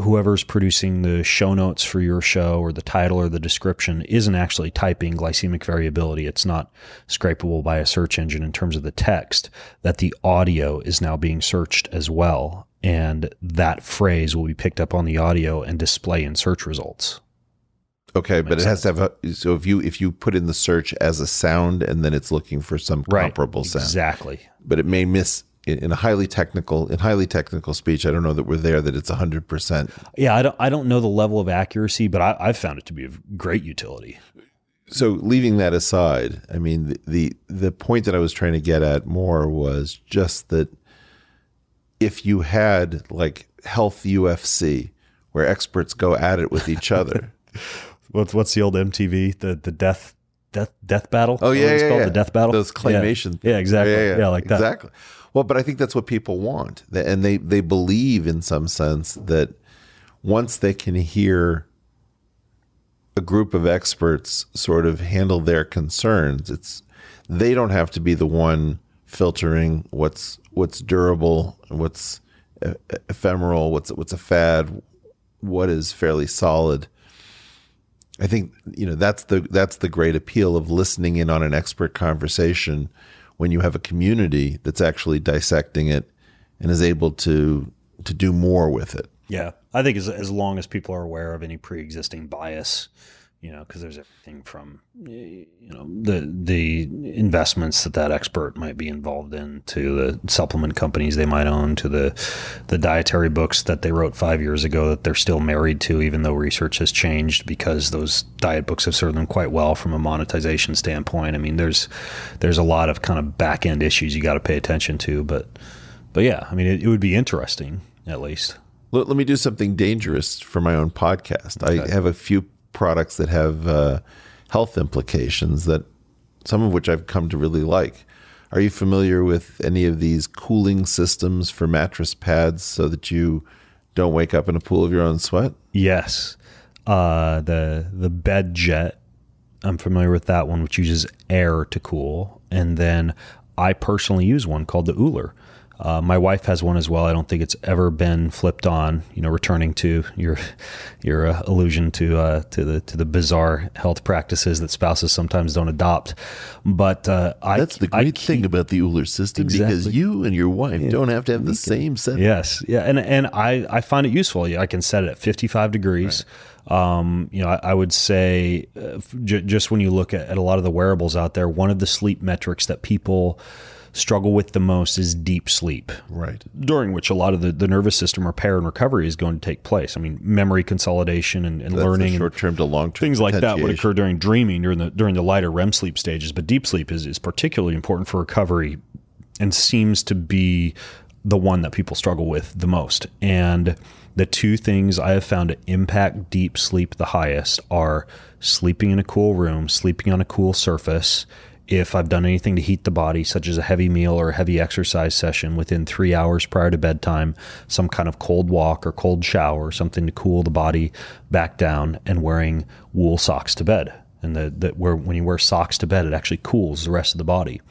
whoever's producing the show notes for your show or the title or the description isn't actually typing glycemic variability. It's not scrapable by a search engine in terms of the text, that the audio is now being searched as well. And that phrase will be picked up on the audio and display in search results. Okay, but it has to have a, so if you if you put in the search as a sound and then it's looking for some comparable sound. Exactly. But it may miss in, in a highly technical in highly technical speech. I don't know that we're there that it's hundred percent. Yeah, I don't I don't know the level of accuracy, but I, I've found it to be of great utility. So leaving that aside, I mean the, the the point that I was trying to get at more was just that if you had like health UFC where experts go at it with each other. What's what's the old MTV the the death death death battle? Oh yeah, it's yeah, called? yeah. the death battle. Those claymation. Yeah, yeah exactly. Yeah, like that. Exactly. Well, but I think that's what people want, and they they believe in some sense that once they can hear a group of experts sort of handle their concerns, it's they don't have to be the one filtering what's what's durable, what's ephemeral, what's what's a fad, what is fairly solid. I think you know that's the that's the great appeal of listening in on an expert conversation when you have a community that's actually dissecting it and is able to to do more with it. Yeah, I think as as long as people are aware of any pre-existing bias, you know, because there's everything from you know the the investments that that expert might be involved in to the supplement companies they might own to the the dietary books that they wrote five years ago that they're still married to, even though research has changed because those diet books have served them quite well from a monetization standpoint. I mean, there's there's a lot of kind of back end issues you got to pay attention to, but but yeah, I mean, it, it would be interesting at least. Let, let me do something dangerous for my own podcast. I have a few products that have uh, health implications that some of which I've come to really like. Are you familiar with any of these cooling systems for mattress pads so that you don't wake up in a pool of your own sweat? Yes. Uh, the the bed jet. I'm familiar with that one, which uses air to cool. And then I personally use one called the Ooler. Uh, my wife has one as well. I don't think it's ever been flipped on. You know, returning to your your uh, allusion to uh, to the to the bizarre health practices that spouses sometimes don't adopt. But uh, I That's the I great thing about the Ooler system because you and your wife don't have to have the same set. Yes, yeah, and and I I find it useful. Yeah, I can set it at 55 degrees. Um, you know, I, I would say uh, f- j- just when you look at, at a lot of the wearables out there, one of the sleep metrics that people struggle with the most is deep sleep. Right. During which a lot of the, the nervous system repair and recovery is going to take place. I mean, memory consolidation and, and learning short term to long term. things like that would occur during dreaming during the during the lighter REM sleep stages. But deep sleep is, is particularly important for recovery and seems to be the one that people struggle with the most. And the two things I have found to impact deep sleep the highest are sleeping in a cool room, sleeping on a cool surface. If I've done anything to heat the body, such as a heavy meal or a heavy exercise session within three hours prior to bedtime, some kind of cold walk or cold shower, something to cool the body back down, and wearing wool socks to bed. And that where when you wear socks to bed, it actually cools the rest of the body.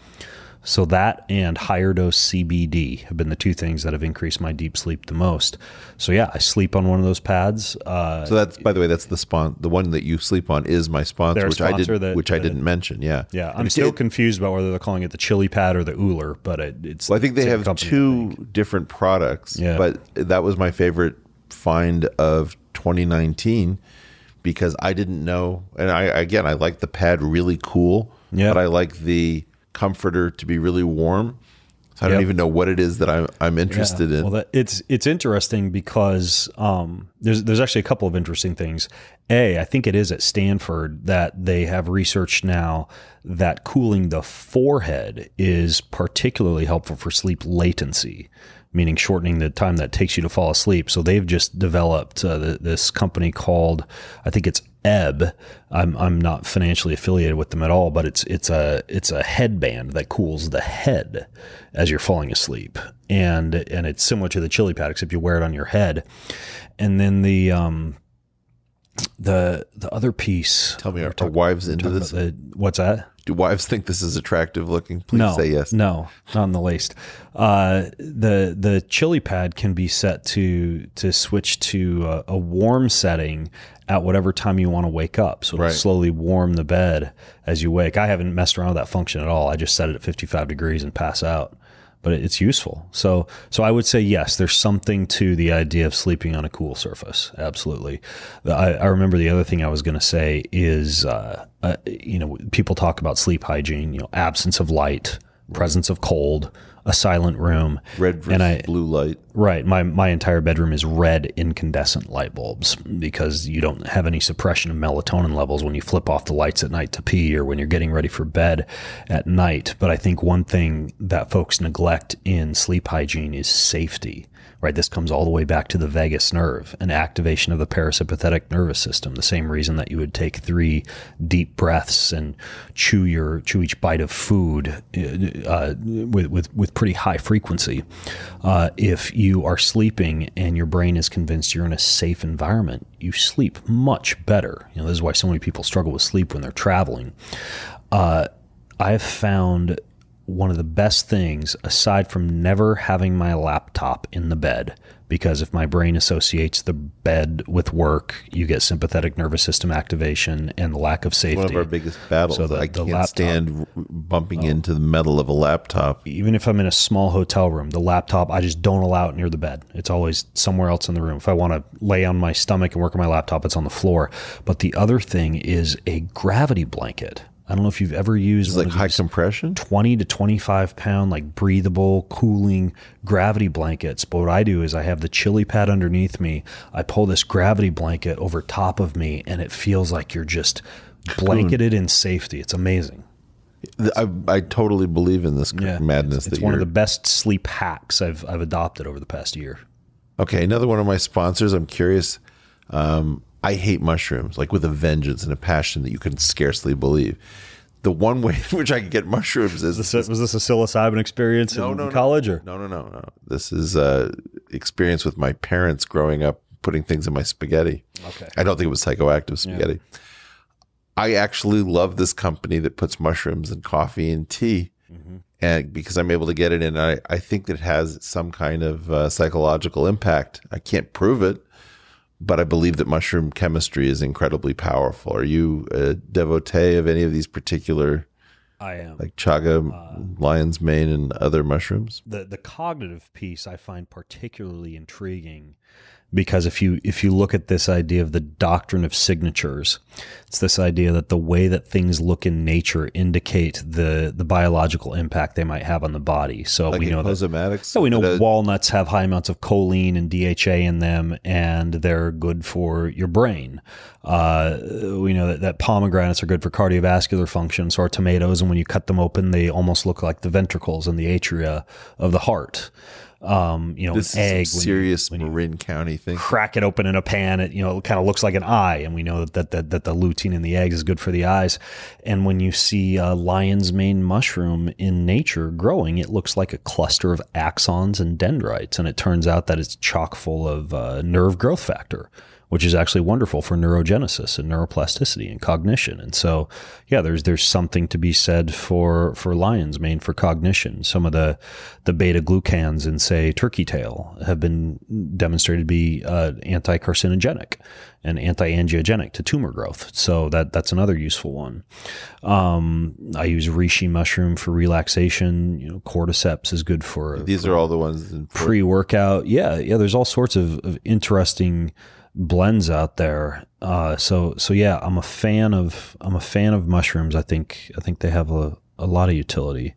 So that and higher dose CBD have been the two things that have increased my deep sleep the most. So yeah, I sleep on one of those pads. Uh, So that's by the way, that's the spon the one that you sleep on is my sponsor, which I did, that, which I didn't mention. Yeah. yeah, I'm still it- confused about whether they're calling it the chili pad or the Ooler, but it, it's. Well, I think they have company, two different products, Yeah. but that was my favorite find of 2019 because I didn't know, and I again I like the pad really cool, Yeah. but I like the comforter to be really warm. So I don't even know what it is that I'm I'm interested Yeah. in. Well, that, it's it's interesting because um, there's there's actually a couple of interesting things. A, I think it is at Stanford that they have research now that cooling the forehead is particularly helpful for sleep latency, meaning shortening the time that takes you to fall asleep. So they've just developed uh, th- this company called I think it's Ebb. I'm I'm not financially affiliated with them at all, but it's it's a it's a headband that cools the head as you're falling asleep, and and it's similar to the chili pad except you wear it on your head, and then the um the the other piece. Tell me, are wives into this? the- what's that? Do wives think this is attractive looking? Please no, say yes. No, not in the least. Uh, the the chili pad can be set to to switch to a, a warm setting at whatever time you want to wake up. So it'll Right. slowly warm the bed as you wake. I haven't messed around with that function at all. I just set it at 55 degrees and pass out. But it's useful. So so I would say yes, there's something to the idea of sleeping on a cool surface. Absolutely. I, I remember the other thing I was going to say is, uh, uh, you know, people talk about sleep hygiene. You know, absence of light, presence of cold, a silent room, Red versus and I blue light. Right. My my entire bedroom is red incandescent light bulbs because you don't have any suppression of melatonin levels when you flip off the lights at night to pee or when you're getting ready for bed at night. But I think one thing that folks neglect in sleep hygiene is safety. Right. This comes all the way back to the vagus nerve and activation of the parasympathetic nervous system. The same reason that you would take three deep breaths and chew your chew each bite of food uh, with, with with pretty high frequency. Uh, if you are sleeping and your brain is convinced you're in a safe environment, you sleep much better. You know, this is why so many people struggle with sleep when they're traveling. Uh, I've found one of the best things, aside from never having my laptop in the bed, because if my brain associates the bed with work, you get sympathetic nervous system activation and lack of safety. One of our biggest battles. So the- I the can't laptop- Oh. stand bumping into the metal of a laptop. even if I'm in a small hotel room, the laptop I just don't allow it near the bed. It's always somewhere else in the room. If I want to lay on my stomach and work on my laptop, it's on the floor. But the other thing is a gravity blanket. I don't know if you've ever used like high compression. 20 to 25 pound like breathable cooling gravity blankets but what i do is i have the chili pad underneath me i pull this gravity blanket over top of me and it feels like you're just blanketed in safety it's amazing I, I totally believe in this yeah madness. it's, it's one of the best sleep hacks i've, I've adopted over the past year Okay, another one of my sponsors. I'm curious. Um, I hate mushrooms, like with a vengeance and a passion that you can scarcely believe. The one way in which I can get mushrooms is this was this a psilocybin experience no, in no, no. college or no, no, no, no. This is uh, experience with my parents growing up putting things in my spaghetti. Okay. I don't think it was psychoactive spaghetti. I actually love this company that puts mushrooms in coffee and tea. Mm-hmm. And because I'm able to get it in, I, I think that it has some kind of uh, psychological impact. I can't prove it, but I believe that mushroom chemistry is incredibly powerful. Are you a devotee of any of these particular, i am like chaga, Uh, lion's mane, and other mushrooms? the the cognitive piece I find particularly intriguing because if you if you look at this idea of the doctrine of signatures, it's this idea that the way that things look in nature indicate the the biological impact they might have on the body. So Like we know that so we know that walnuts have high amounts of choline and DHA in them, and they're good for your brain. Uh, we know that, that pomegranates are good for cardiovascular function. So are tomatoes, and when you cut them open, they almost look like the ventricles and the atria of the heart. Um, you know, This an egg some when you- serious when you Marin County thing. crack it open in a pan. It you know it kind of looks like an eye, and we know that that, that, that the lutein in the eggs is good for the eyes. And when you see a lion's mane mushroom in nature growing, it looks like a cluster of axons and dendrites, and it turns out that it's chock full of uh, nerve growth factor. Which is actually wonderful for neurogenesis and neuroplasticity and cognition, and so yeah, there's there's something to be said for for lion's mane for cognition. Some of the the beta glucans in say turkey tail have been demonstrated to be uh, anti-carcinogenic and anti-angiogenic to tumor growth. So that that's another useful one. Um, I use reishi mushroom for relaxation. You know, cordyceps is good for These are all the ones in pre-workout. Yeah, yeah. There's all sorts of, of interesting blends out there. Uh, so so yeah, I'm a fan of I'm a fan of mushrooms. I think I think they have a, a lot of utility.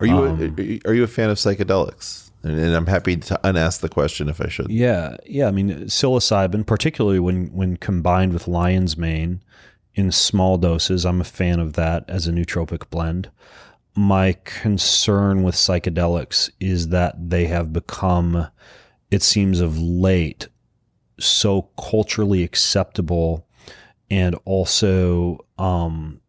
Are you Um, a, are you a fan of psychedelics? And, and I'm happy to unask the question if I should. Yeah, yeah. I mean, psilocybin, particularly when when combined with lion's mane in small doses, I'm a fan of that as a nootropic blend. My concern with psychedelics is that they have become, it seems of late, so culturally acceptable and also um,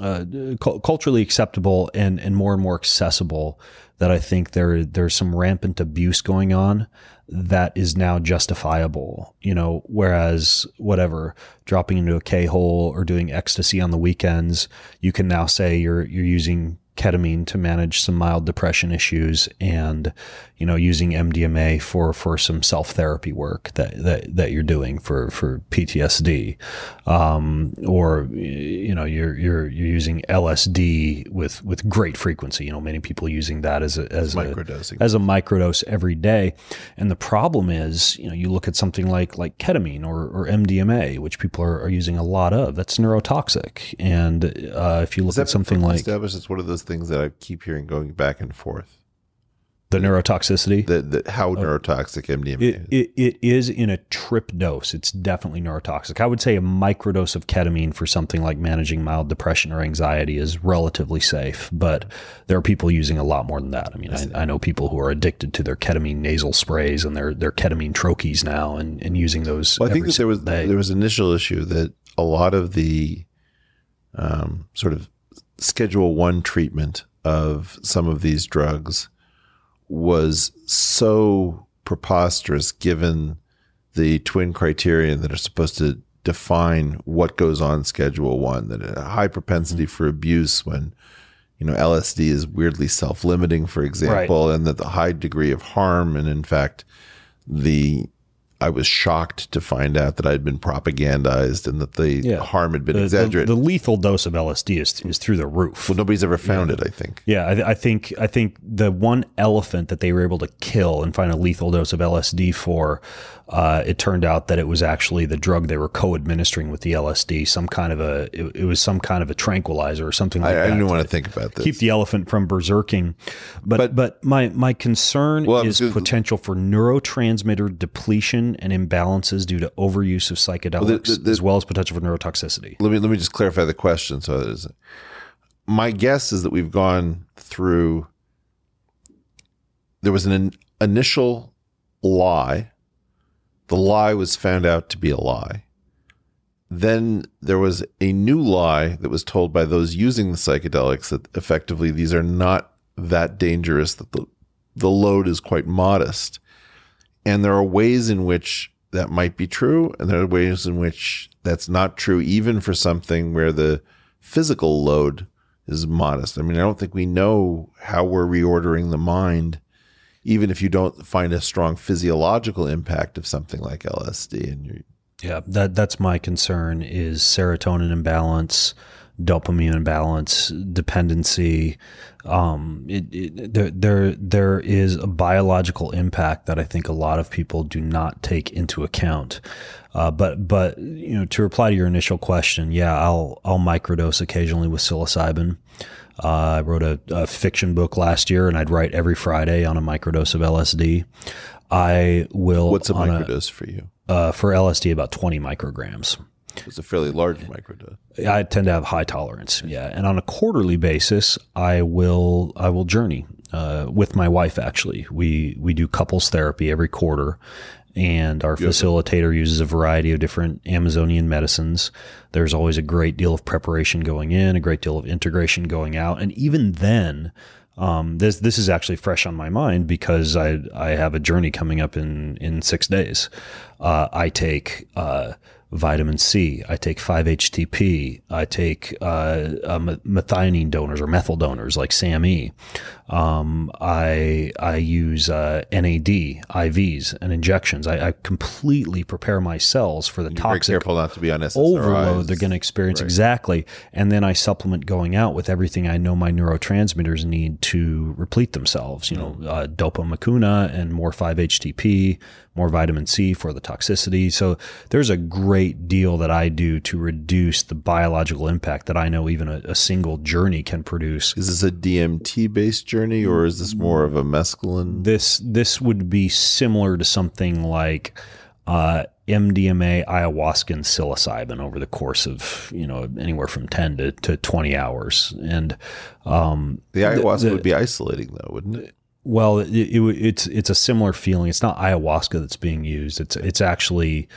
uh, cu- culturally acceptable and and more and more accessible that I think there there's some rampant abuse going on that is now justifiable. You know, whereas whatever dropping into a K hole or doing ecstasy on the weekends, you can now say you're you're using ketamine to manage some mild depression issues and you know using MDMA for for some self therapy work that, that that you're doing for for PTSD um, or you know you're you're you're using LSD with with great frequency you know many people using that as a as Microdosing. a as a microdose every day and the problem is you know you look at something like like ketamine or, or MDMA which people are, are using a lot of that's neurotoxic and uh, if you look at something like established? It's one of those things that I keep hearing going back and forth. the neurotoxicity That, that how neurotoxic MDMA It, is. it, it is in a trip dose. It's definitely neurotoxic. I would say a microdose of ketamine for something like managing mild depression or anxiety is relatively safe, but there are people using a lot more than that. I mean, I, I know people who are addicted to their ketamine nasal sprays and their, their ketamine troches now and, and using those. Well, I think that there was day. there was an initial issue that a lot of the um, sort of Schedule One treatment of some of these drugs was so preposterous, given the twin criterion that are supposed to define what goes on Schedule One. That a high propensity Mm-hmm. for abuse when you know LSD is weirdly self-limiting, for example, and that the high degree of harm, and in fact, the I was shocked to find out that I'd been propagandized and that the Yeah. harm had been the, the, exaggerated. the lethal dose of LSD is, is through the roof. well, nobody's ever found it. I think. Yeah, I, I think I think the one elephant that they were able to kill and find a lethal dose of LSD for, uh, it turned out that it was actually the drug they were co-administering with the LSD, some kind of a it, it was some kind of a tranquilizer or something like I, I didn't want to think about this. keep the elephant from berserking, but But- but, my my concern Well, is potential for neurotransmitter depletion and imbalances due to overuse of psychedelics, the- the- as well as potential for neurotoxicity. let me let me just clarify the question. So, there's, my guess is that we've gone through. There was an in, initial lie. The lie was found out to be a lie. Then there was a new lie that was told by those using the psychedelics that effectively these are not that dangerous. That the the load is quite modest, and there are ways in which that might be true, and there are ways in which that's not true, even for something where the physical load is modest. I mean, I don't think we know how we're reordering the mind, even if you don't find a strong physiological impact of something like LSD. And Yeah, that that's my concern is serotonin imbalance, dopamine imbalance, dependency. Um, it, it, there there there is a biological impact that I think a lot of people do not take into account. Uh, but but you know to reply to your initial question, yeah, I'll I'll microdose occasionally with psilocybin. Uh, I wrote a, a fiction book last year, and I'd write every Friday on a microdose of LSD. I will. what's a microdose for you? uh, for LSD, about 20 micrograms. It's a fairly large microdose. I tend to have high tolerance. Yeah, and on a quarterly basis, I will I will journey uh, with my wife. Actually, we we do couples therapy every quarter, and our facilitator uses a variety of different Amazonian medicines. There's always a great deal of preparation going in, a great deal of integration going out, and even then. Um, this this is actually fresh on my mind because I I have a journey coming up in in six days. Uh, I take uh, vitamin C. I take 5-HTP. I take uh, uh, methionine donors or methyl donors like SAMe. Um, I I use uh, NAD IVs and injections. I, I completely prepare my cells for the You're toxic careful not to be on SSRIs. overload they're going to experience exactly. And then i supplement going out with everything i know my neurotransmitters need to replete themselves you know uh, DOPA mucuna and more 5-htp more vitamin c for the toxicity. So there's a great deal that i do to reduce the biological impact that i know even a, a single journey can produce. Is this a DMT based journey or is this more of a mescaline? this this would be similar to something like uh, MDMA, ayahuasca, and psilocybin over the course of you know anywhere from ten to, to twenty hours. And um, The ayahuasca the- would be isolating, though, wouldn't it? well, it, it, it's it's a similar feeling. It's not ayahuasca that's being used. It's it's actually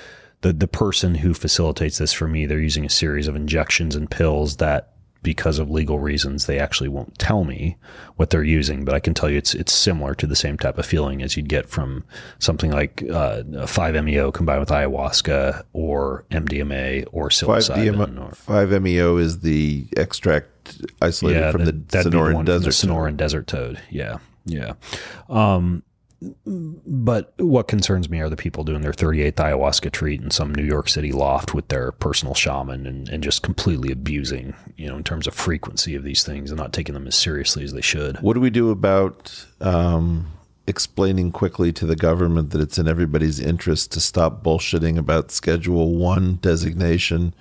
the the person who facilitates this for me. They're using a series of injections and pills that because of legal reasons, they actually won't tell me what they're using. But I can tell you it's it's similar to the same type of feeling as you'd get from something like uh, 5-MeO combined with ayahuasca or MDMA or psilocybin. 5-DM or, 5-MeO is the extract isolated from the, Sonoran one Desert. The Sonoran Desert Toad. Yeah, yeah. Um, but what concerns me are the people doing their 38th ayahuasca treat in some New York City loft with their personal shaman and, and just completely abusing, you know, in terms of frequency of these things and not taking them as seriously as they should. What do we do about um, explaining quickly to the government that it's in everybody's interest to stop bullshitting about Schedule One designation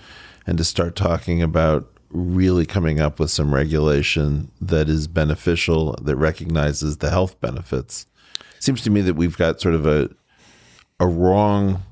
and to start talking about really coming up with some regulation that is beneficial that recognizes the health benefits? Seems to me that we've got sort of a a wrong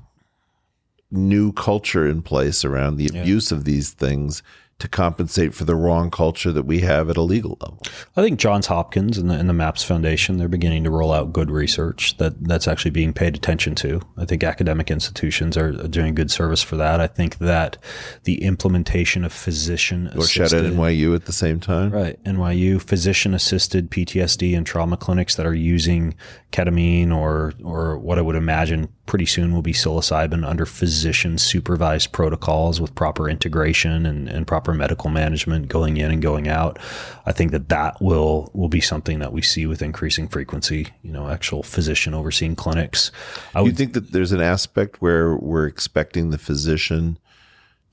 new culture in place around the abuse of these things to compensate for the wrong culture that we have at a legal level. I think Johns Hopkins and the, and the MAPS Foundation, they're beginning to roll out good research that that's actually being paid attention to. I think academic institutions are doing good service for that. I think that the implementation of physician Or shut at NYU at the same time. Right. NYU physician assisted PTSD and trauma clinics that are using ketamine or or what I would imagine pretty soon will be psilocybin under physician supervised protocols with proper integration and, and proper medical management going in and going out. I think that that will will be something that we see with increasing frequency, you know, actual physician overseeing clinics. I Do you think that there's an aspect where we're expecting the physician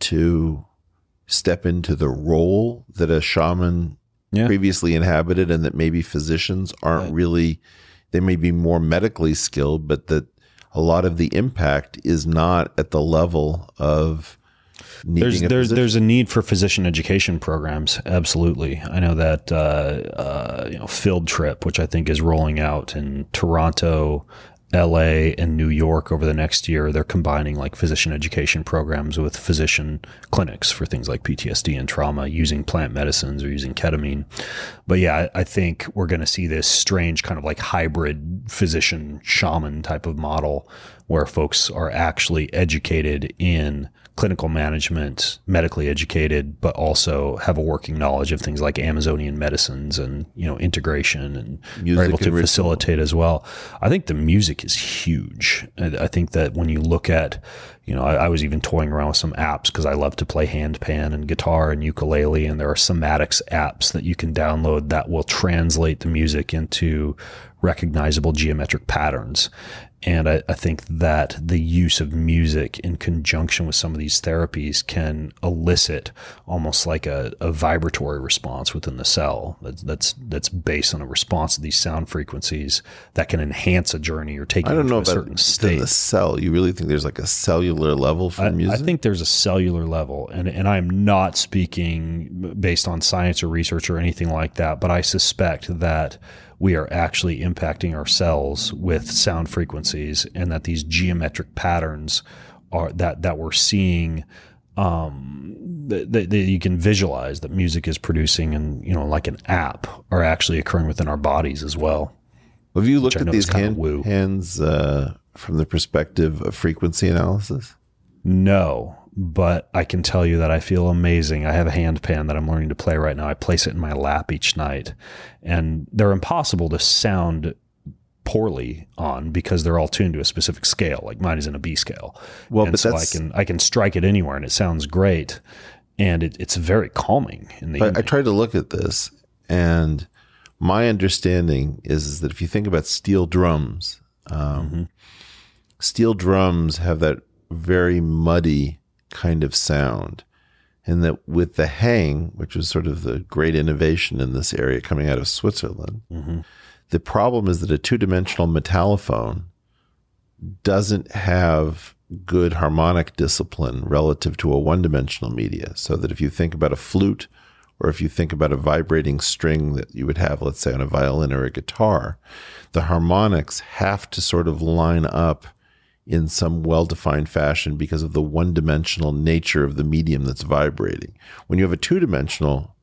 to step into the role that a shaman Yeah. previously inhabited and that maybe physicians aren't really they may be more medically skilled but that a lot of the impact is not at the level of there's a there's there's a need for physician education programs. Absolutely, I know that uh, uh, you know Field Trip, which I think is rolling out in Toronto, L.A. and New York over the next year. They're combining like physician education programs with physician clinics for things like PTSD and trauma, using plant medicines or using ketamine. But yeah, I think we're going to see this strange kind of like hybrid physician shaman type of model where folks are actually educated in clinical management, medically educated, but also have a working knowledge of things like Amazonian medicines and you know integration and Music are able to facilitate as well. I think the music is huge. I, think that when you look at, you know, I, I was even toying around with some apps because I love to play handpan and guitar and ukulele, and there are cymatics apps that you can download that will translate the music into recognizable geometric patterns. And I, I think that the use of music in conjunction with some of these therapies can elicit almost like a, a vibratory response within the cell that's, that's that's based on a response to these sound frequencies that can enhance a journey or take I you don't know a about certain in state. the cell. You really think there's like a cellular level for I, music? I think there's a cellular level, and and I'm not speaking based on science or research or anything like that, but I suspect that we are actually impacting our cells with sound frequencies, and that these geometric patterns are that that we're seeing. Um, that, that you can visualize that music is producing, and you know, like an app, are actually occurring within our bodies as well. Have you looked at these hand, hands uh, from the perspective of frequency analysis? No, but I can tell you that I feel amazing. I have a hand pan that I'm learning to play right now. I place it in my lap each night, and they're impossible to sound poorly on because they're all tuned to a specific scale. Like mine is in a B scale. Well, and but so I can I can strike it anywhere and it sounds great, and it, it's very calming in the. I, I tried to look at this, and my understanding is, is that if you think about steel drums, um, steel drums have that very muddy kind of sound. And that with the hang, which was sort of the great innovation in this area coming out of Switzerland, mm-hmm. the problem is that a two dimensional metallophone doesn't have good harmonic discipline relative to a one dimensional media. So that if you think about a flute or if you think about a vibrating string that you would have, let's say, on a violin or a guitar, the harmonics have to sort of line up in some well defined fashion because of the one dimensional nature of the medium that's vibrating. When you have a two dimensional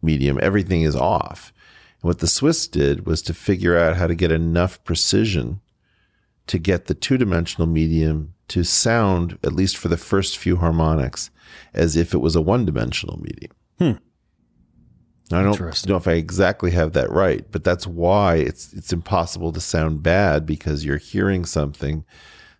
medium, everything is off. And what the Swiss did was to figure out how to get enough precision to get the two dimensional medium to sound, at least for the first few harmonics, as if it was a one dimensional medium. Hmm. I don't know if I exactly have that right, but that's why it's it's impossible to sound bad because you're hearing something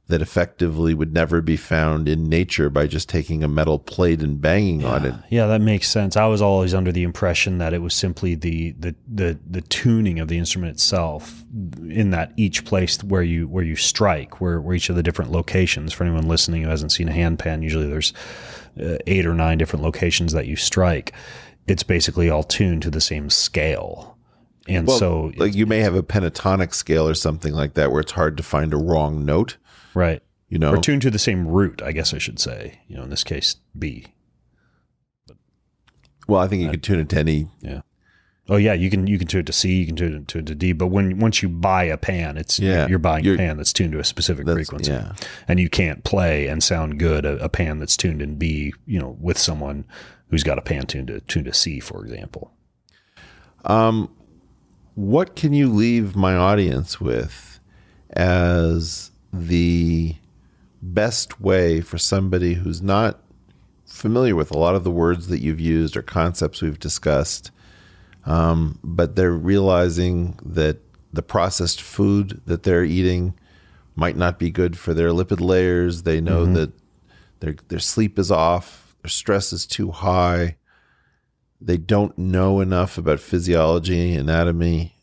that effectively would never be found in nature by just taking a metal plate and banging on it. Yeah, that makes sense. I was always under the impression that it was simply the the the, the tuning of the instrument itself in that each place where you where you strike, where, where each of the different locations. For anyone listening who hasn't seen a handpan, usually there's uh, eight or nine different locations that you strike. It's basically all tuned to the same scale, and Well, so like you may have a pentatonic scale or something like that where it's hard to find a wrong note, right. you know. Or tuned to the same root, I guess I should say. You know, in this case, B. well, I think you could tune it to any Yeah. Oh yeah, you can you can tune it to C, you can tune it to, to D, but when once you buy a pan, it's Yeah, you're buying you're- a pan that's tuned to a specific frequency, yeah. and you can't play and sound good a, a pan that's tuned in B, you know, with someone who's got a pan tuned to tuned to C, for example. Um, what can you leave my audience with as the best way for somebody who's not familiar with a lot of the words that you've used or concepts we've discussed, um, but they're realizing that the processed food that they're eating might not be good for their lipid layers. They know that their their sleep is off, their stress is too high they don't know enough about physiology, anatomy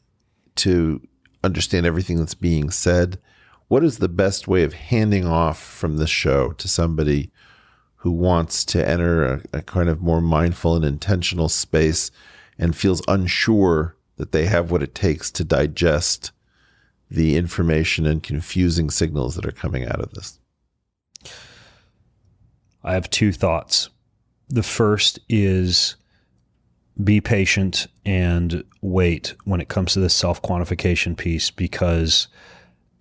to understand everything that's being said. What is the best way of handing off from this show to somebody who wants to enter a, a kind of more mindful and intentional space and feels unsure that they have what it takes to digest the information and confusing signals that are coming out of this? I have two thoughts. The first is be patient and wait when it comes to this self quantification piece because,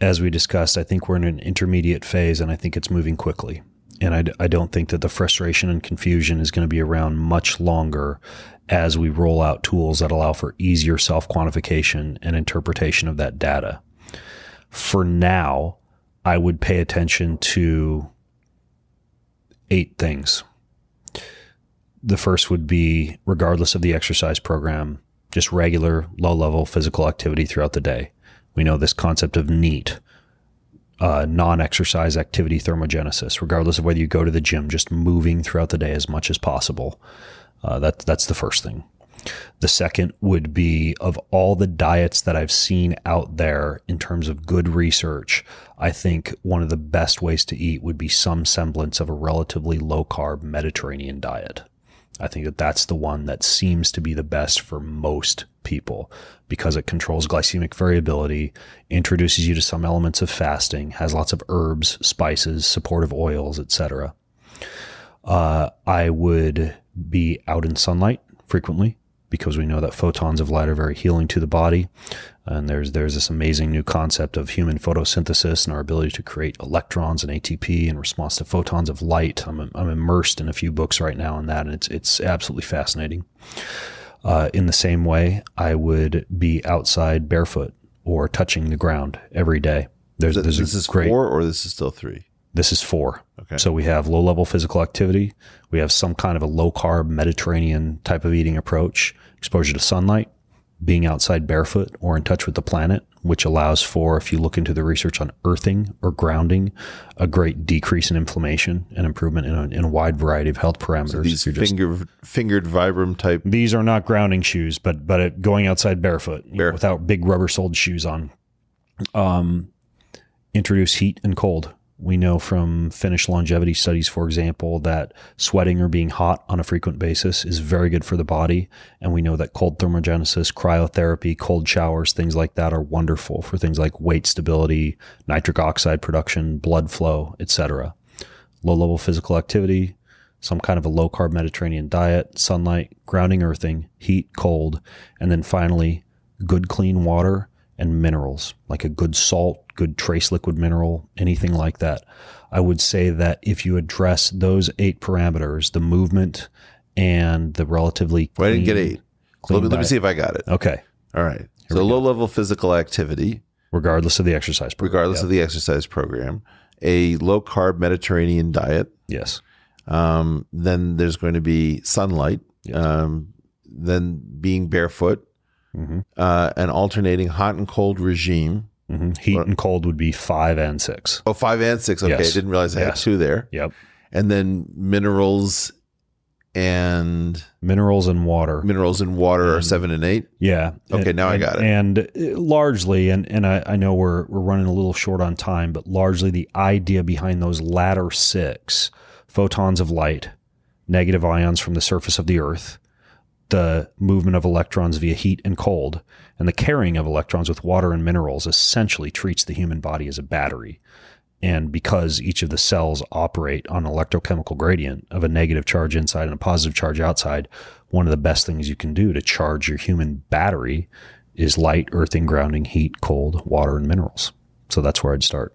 as we discussed, I think we're in an intermediate phase and I think it's moving quickly. And I don't think that the frustration and confusion is going to be around much longer as we roll out tools that allow for easier self quantification and interpretation of that data. For now, I would pay attention to eight things. The first would be, regardless of the exercise program, just regular low level physical activity throughout the day. We know this concept of NEAT, uh, non exercise activity thermogenesis, regardless of whether you go to the gym, just moving throughout the day as much as possible. Uh, that, that's the first thing. The second would be of all the diets that I've seen out there in terms of good research, I think one of the best ways to eat would be some semblance of a relatively low carb Mediterranean diet. I think that that's the one that seems to be the best for most people because it controls glycemic variability, introduces you to some elements of fasting, has lots of herbs, spices, supportive oils, etc. Uh, I would be out in sunlight frequently because we know that photons of light are very healing to the body. And there's there's this amazing new concept of human photosynthesis and our ability to create electrons and ATP in response to photons of light. I'm I'm immersed in a few books right now on that, and it's it's absolutely fascinating. Uh, in the same way, I would be outside barefoot or touching the ground every day. There's, Th- there's this is great. four or this is still three? This is four. Okay. So we have low level physical activity. We have some kind of a low carb Mediterranean type of eating approach, exposure to sunlight, being outside barefoot or in touch with the planet, which allows for, if you look into the research on earthing or grounding, a great decrease in inflammation and improvement in a, in a wide variety of health parameters. These If you're just- fingered Vibram type. these are not grounding shoes, but but it, going outside barefoot you know, without big rubber soled shoes on. Um, introduce heat and cold. We know from Finnish longevity studies, for example, that sweating or being hot on a frequent basis is very good for the body. And we know that cold thermogenesis, cryotherapy, cold showers, things like that are wonderful for things like weight stability, nitric oxide production, blood flow, etc. Low level physical activity, some kind of a low carb Mediterranean diet, sunlight, grounding earthing, heat, cold, and then finally, good clean water and minerals, like a good salt, good trace liquid mineral, anything like that. I would say that if you address those eight parameters, the movement and the relatively Well, I didn't get eight. Let me, let me see if I got it. Okay. All right. So low level physical activity, Regardless of the exercise program. regardless Yeah. of the exercise program, a low carb Mediterranean diet. Yes. Um, then there's going to be sunlight. Um, then being barefoot, Mhm. uh, an alternating hot and cold regime. Hmm Heat and cold would be five and six. Oh, five and six. Okay, Yes. I didn't realize I had two there. Yep. And then minerals and Minerals and water. minerals and water are seven and eight. Yeah. Okay, And- now I got it. And uh, largely, and, and I, I know we're, we're running a little short on time, but largely the idea behind those latter six photons of light, negative ions from the surface of the earth, the movement of electrons via heat and cold, and the carrying of electrons with water and minerals essentially treats the human body as a battery. And because each of the cells operate on an electrochemical gradient of a negative charge inside and a positive charge outside, one of the best things you can do to charge your human battery is light, earthing, grounding, heat, cold, water, and minerals. So that's where I'd start.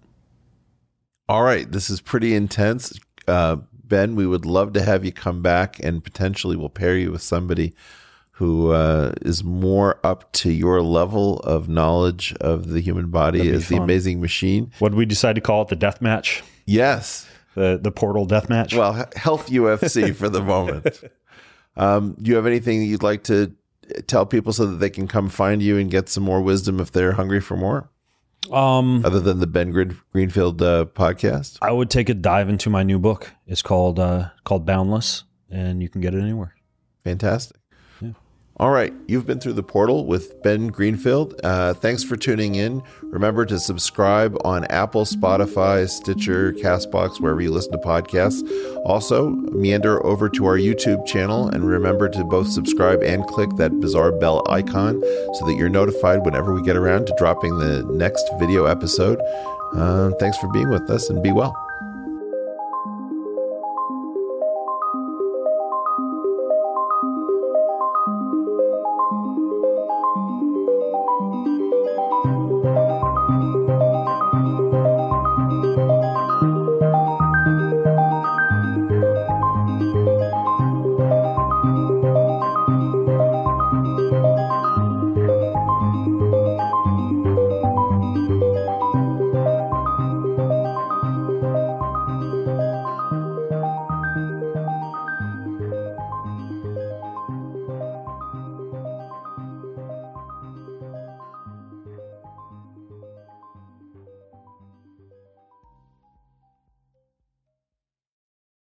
All right, this is pretty intense. Uh, ben, we would love to have you come back and potentially we'll pair you with somebody who uh, is more up to your level of knowledge of the human body as the amazing machine. What did we decide to call it? The death match? Yes. The the portal death match? Well, he- health UFC for the moment. Um, do you have anything that you'd like to tell people so that they can come find you and get some more wisdom if they're hungry for more, um, other than the Ben Greenfield uh, podcast? I would take a dive into my new book. It's called uh, called Boundless, and you can get it anywhere. Fantastic. All right. You've been through the portal with Ben Greenfield. Uh, thanks for tuning in. Remember to subscribe on Apple, Spotify, Stitcher, Castbox, wherever you listen to podcasts. Also, meander over to our YouTube channel and remember to both subscribe and click that bizarre bell icon so that you're notified whenever we get around to dropping the next video episode. Uh, thanks for being with us and be well.